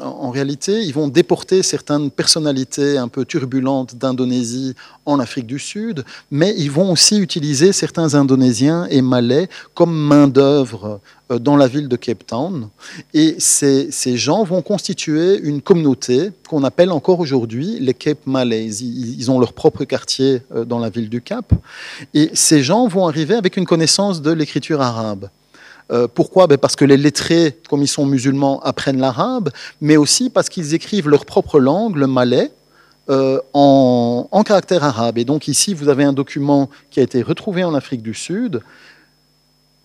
en réalité, ils vont déporter certaines personnalités un peu turbulentes d'Indonésie en Afrique du Sud, mais ils vont aussi utiliser certains Indonésiens et Malais comme main-d'œuvre euh, dans la ville de Cape Town. Et ces, gens vont constituer une communauté qu'on appelle encore aujourd'hui les Cape Malays. Ils ont leur propre quartier euh, dans la ville du Cap. Et ces gens vont arriver avec une connaissance de l'écriture arabe. Euh, pourquoi? Ben Parce que les lettrés, comme ils sont musulmans, apprennent l'arabe, mais aussi parce qu'ils écrivent leur propre langue, le malais, euh, en, caractère arabe. Et donc ici, vous avez un document qui a été retrouvé en Afrique du Sud.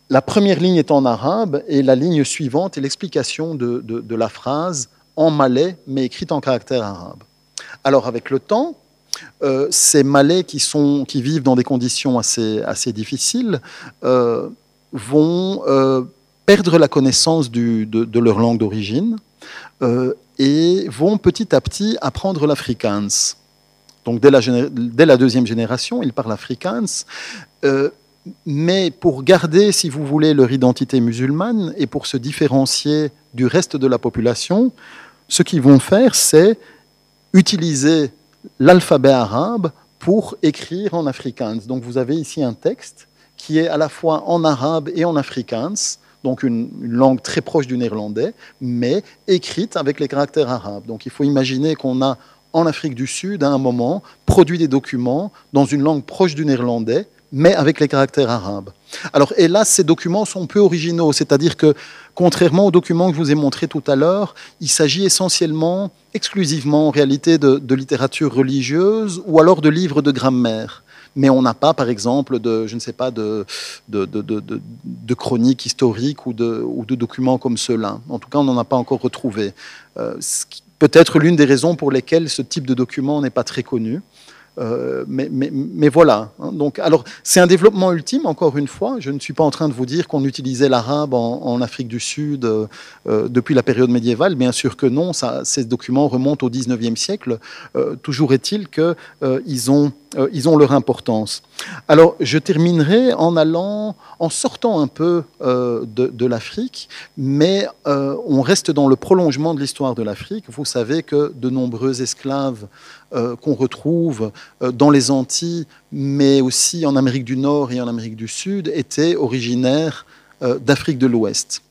La première ligne est en arabe et la ligne suivante est l'explication de, la phrase en malais, mais écrite en caractère arabe. Alors avec le temps, euh, ces malais qui, sont, qui vivent dans des conditions assez, assez difficiles, vont euh, perdre la connaissance de, leur langue d'origine euh, et vont petit à petit apprendre l'afrikaans. Donc dès la, deuxième génération, ils parlent afrikaans. Euh, mais pour garder, si vous voulez, leur identité musulmane et pour se différencier du reste de la population, ce qu'ils vont faire, c'est utiliser l'alphabet arabe pour écrire en afrikaans. Donc vous avez ici un texte qui est à la fois en arabe et en afrikaans, donc une, langue très proche du néerlandais, mais écrite avec les caractères arabes. Donc il faut imaginer qu'on a en Afrique du Sud, à un moment, produit des documents dans une langue proche du néerlandais, mais avec les caractères arabes. Alors hélas, ces documents sont peu originaux, c'est-à-dire que contrairement aux documents que je vous ai montrés tout à l'heure, il s'agit essentiellement, exclusivement en réalité, de littérature religieuse ou alors de livres de grammaire mais on n'a pas, par exemple, de, je ne sais pas, de, chroniques historiques ou de, documents comme ceux-là. En tout cas, on n'en a pas encore retrouvé. Euh, Peut-être l'une des raisons pour lesquelles ce type de document n'est pas très connu. Euh, mais, voilà. Hein. Donc, alors, c'est un développement ultime, encore une fois. Je ne suis pas en train de vous dire qu'on utilisait l'arabe en, Afrique du Sud euh, euh depuis la période médiévale. Bien sûr que non. Ces documents remontent au 19e siècle. Toujours est-il qu'ils ont, leur importance. Alors, je terminerai en allant, en sortant un peu de l'Afrique, mais on reste dans le prolongement de l'histoire de l'Afrique. Vous savez que de nombreux esclaves euh, qu'on retrouve euh, dans les Antilles, mais aussi en Amérique du Nord et en Amérique du Sud, étaient originaires euh, d'Afrique de l'Ouest.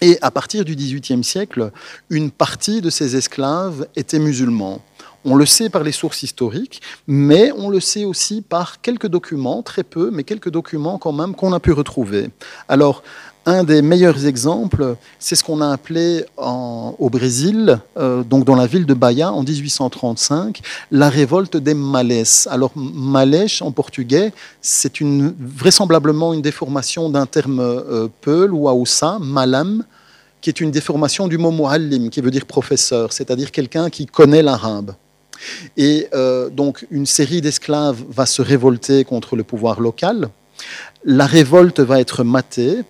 Et à partir du XVIIIe siècle, une partie de ces esclaves étaient musulmans. On le sait par les sources historiques, mais on le sait aussi par quelques documents, très peu, mais quelques documents quand même qu'on a pu retrouver. Alors, un des meilleurs exemples, c'est ce qu'on a appelé au Brésil, euh, donc dans la ville de Bahia en 1835, la révolte des Malais. Alors Malais en portugais, c'est vraisemblablement une déformation d'un terme euh, peul ou aoussa, malam, qui est une déformation du mot muallim, qui veut dire professeur, c'est-à-dire quelqu'un qui connaît l'arabe. Et euh, donc une série d'esclaves va se révolter contre le pouvoir local. La révolte va être matée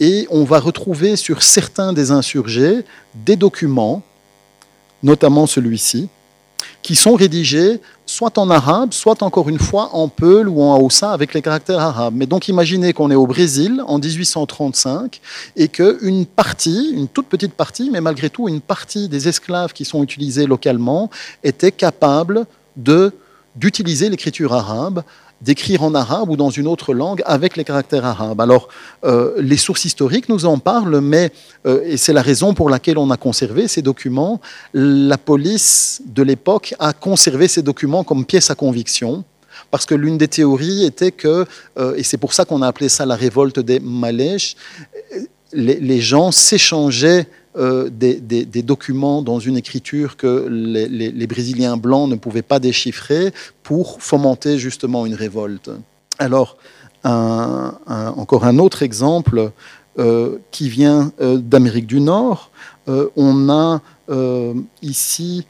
et on va retrouver sur certains des insurgés des documents, notamment celui-ci, qui sont rédigés soit en arabe, soit encore une fois en peul ou en haoussa avec les caractères arabes. Mais donc imaginez qu'on est au Brésil en 1835 et qu'une partie, une toute petite partie, mais malgré tout une partie des esclaves qui sont utilisés localement étaient capables d'utiliser l'écriture arabe d'écrire en arabe ou dans une autre langue avec les caractères arabes. Alors, euh, les sources historiques nous en parlent, mais, euh, et c'est la raison pour laquelle on a conservé ces documents, la police de l'époque a conservé ces documents comme pièce à conviction, parce que l'une des théories était que, euh, et c'est pour ça qu'on a appelé ça la révolte des Malèches, les, les gens s'échangeaient euh, des, documents dans une écriture que les, Brésiliens blancs ne pouvaient pas déchiffrer pour fomenter justement une révolte. Alors, encore un autre exemple euh, qui vient euh, d'Amérique du Nord. On a ici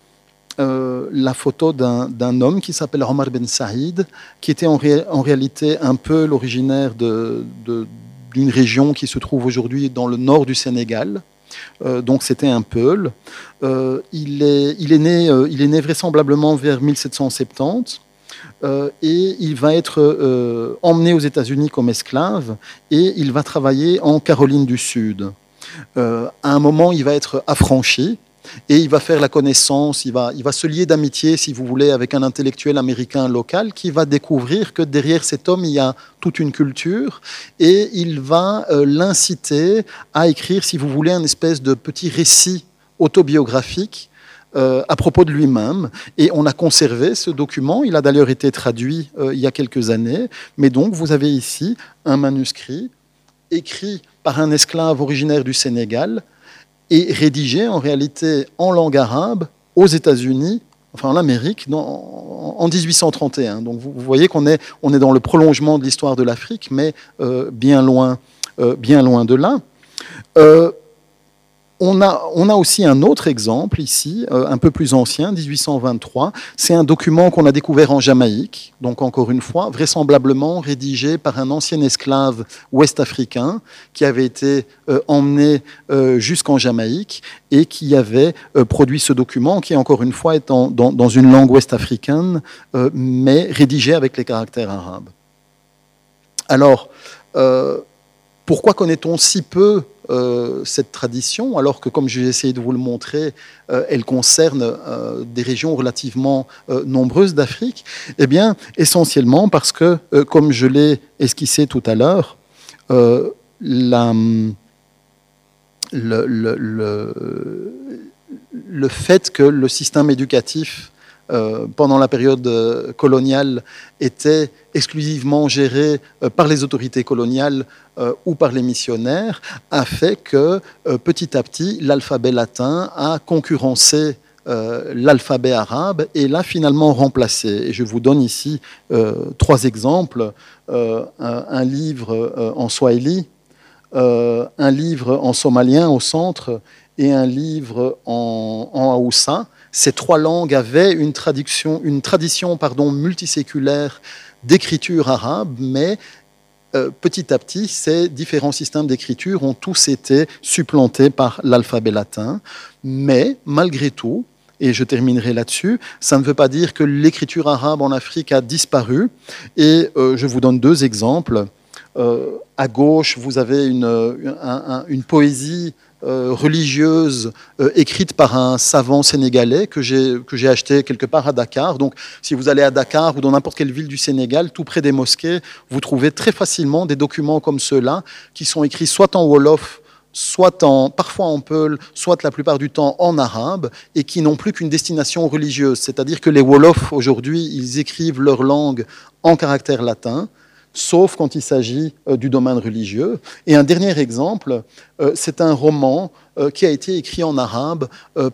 la photo d'un homme qui s'appelle Omar Ben Saïd, qui était en, en réalité un peu l'originaire d'une région qui se trouve aujourd'hui dans le nord du Sénégal, euh, donc c'était un Peul. Euh, il, est, il, est né, euh, il est né vraisemblablement vers 1770. Euh, et il va être emmené aux États-Unis comme esclave et il va travailler en Caroline du Sud. À un moment, il va être affranchi et il va faire la connaissance, il va, se lier d'amitié, si vous voulez, avec un intellectuel américain local qui va découvrir que derrière cet homme, il y a toute une culture et il va euh, l'inciter à écrire, si vous voulez, un espèce de petit récit autobiographique euh, à propos de lui-même. Et on a conservé ce document. Il a d'ailleurs été traduit euh, il y a quelques années. Mais donc, vous avez ici un manuscrit écrit par un esclave originaire du Sénégal et rédigé en réalité en langue arabe aux États-Unis, enfin en Amérique, en 1831. Donc vous, voyez qu'on est, on est dans le prolongement de l'histoire de l'Afrique, mais euh, bien, loin, euh, bien loin de là. On a, aussi un autre exemple ici, euh, un peu plus ancien, 1823. C'est un document qu'on a découvert en Jamaïque, donc encore une fois, vraisemblablement rédigé par un ancien esclave ouest-africain qui avait été euh, emmené euh, jusqu'en Jamaïque et qui avait produit ce document, qui encore une fois est dans, une langue ouest-africaine, mais rédigé avec les caractères arabes. Alors, pourquoi connaît-on si peu euh, cette tradition, alors que, comme j'ai essayé de vous le montrer, euh, elle concerne euh, des régions relativement nombreuses d'Afrique? Eh bien, essentiellement parce que, comme je l'ai esquissé tout à l'heure, le, fait que le système éducatif euh, pendant la période euh, coloniale était exclusivement géré euh, par les autorités coloniales ou par les missionnaires a fait que petit à petit l'alphabet latin a concurrencé l'alphabet arabe et l'a finalement remplacé. Et je vous donne ici trois exemples. Un, livre en swahili, un livre en somalien au centre et un livre en, en haoussa. Ces trois langues avaient une, traduction, une tradition pardon, multiséculaire d'écriture arabe, mais euh, petit à petit, ces différents systèmes d'écriture ont tous été supplantés par l'alphabet latin. Mais malgré tout, et je terminerai là-dessus, ça ne veut pas dire que l'écriture arabe en Afrique a disparu. Et euh, je vous donne deux exemples. Euh, à gauche, vous avez une, un, un, une poésie euh, religieuse euh, écrite par un savant sénégalais que j'ai acheté quelque part à Dakar. Donc, si vous allez à Dakar ou dans n'importe quelle ville du Sénégal, tout près des mosquées, vous trouvez très facilement des documents comme ceux-là qui sont écrits soit en Wolof, soit en, parfois en peul, soit la plupart du temps en arabe, et qui n'ont plus qu'une destination religieuse. C'est-à-dire que les Wolofs, aujourd'hui, ils écrivent leur langue en caractère latin, sauf quand il s'agit euh, du domaine religieux. Et un dernier exemple, euh, c'est un roman euh, qui a été écrit en arabe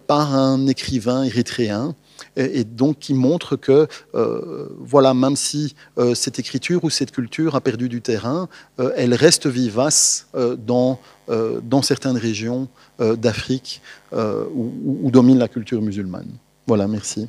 par un écrivain érythréen, et, donc qui montre que, voilà, même si cette écriture ou cette culture a perdu du terrain, elle reste vivace dans, dans certaines régions d'Afrique où, où domine la culture musulmane. Voilà, merci.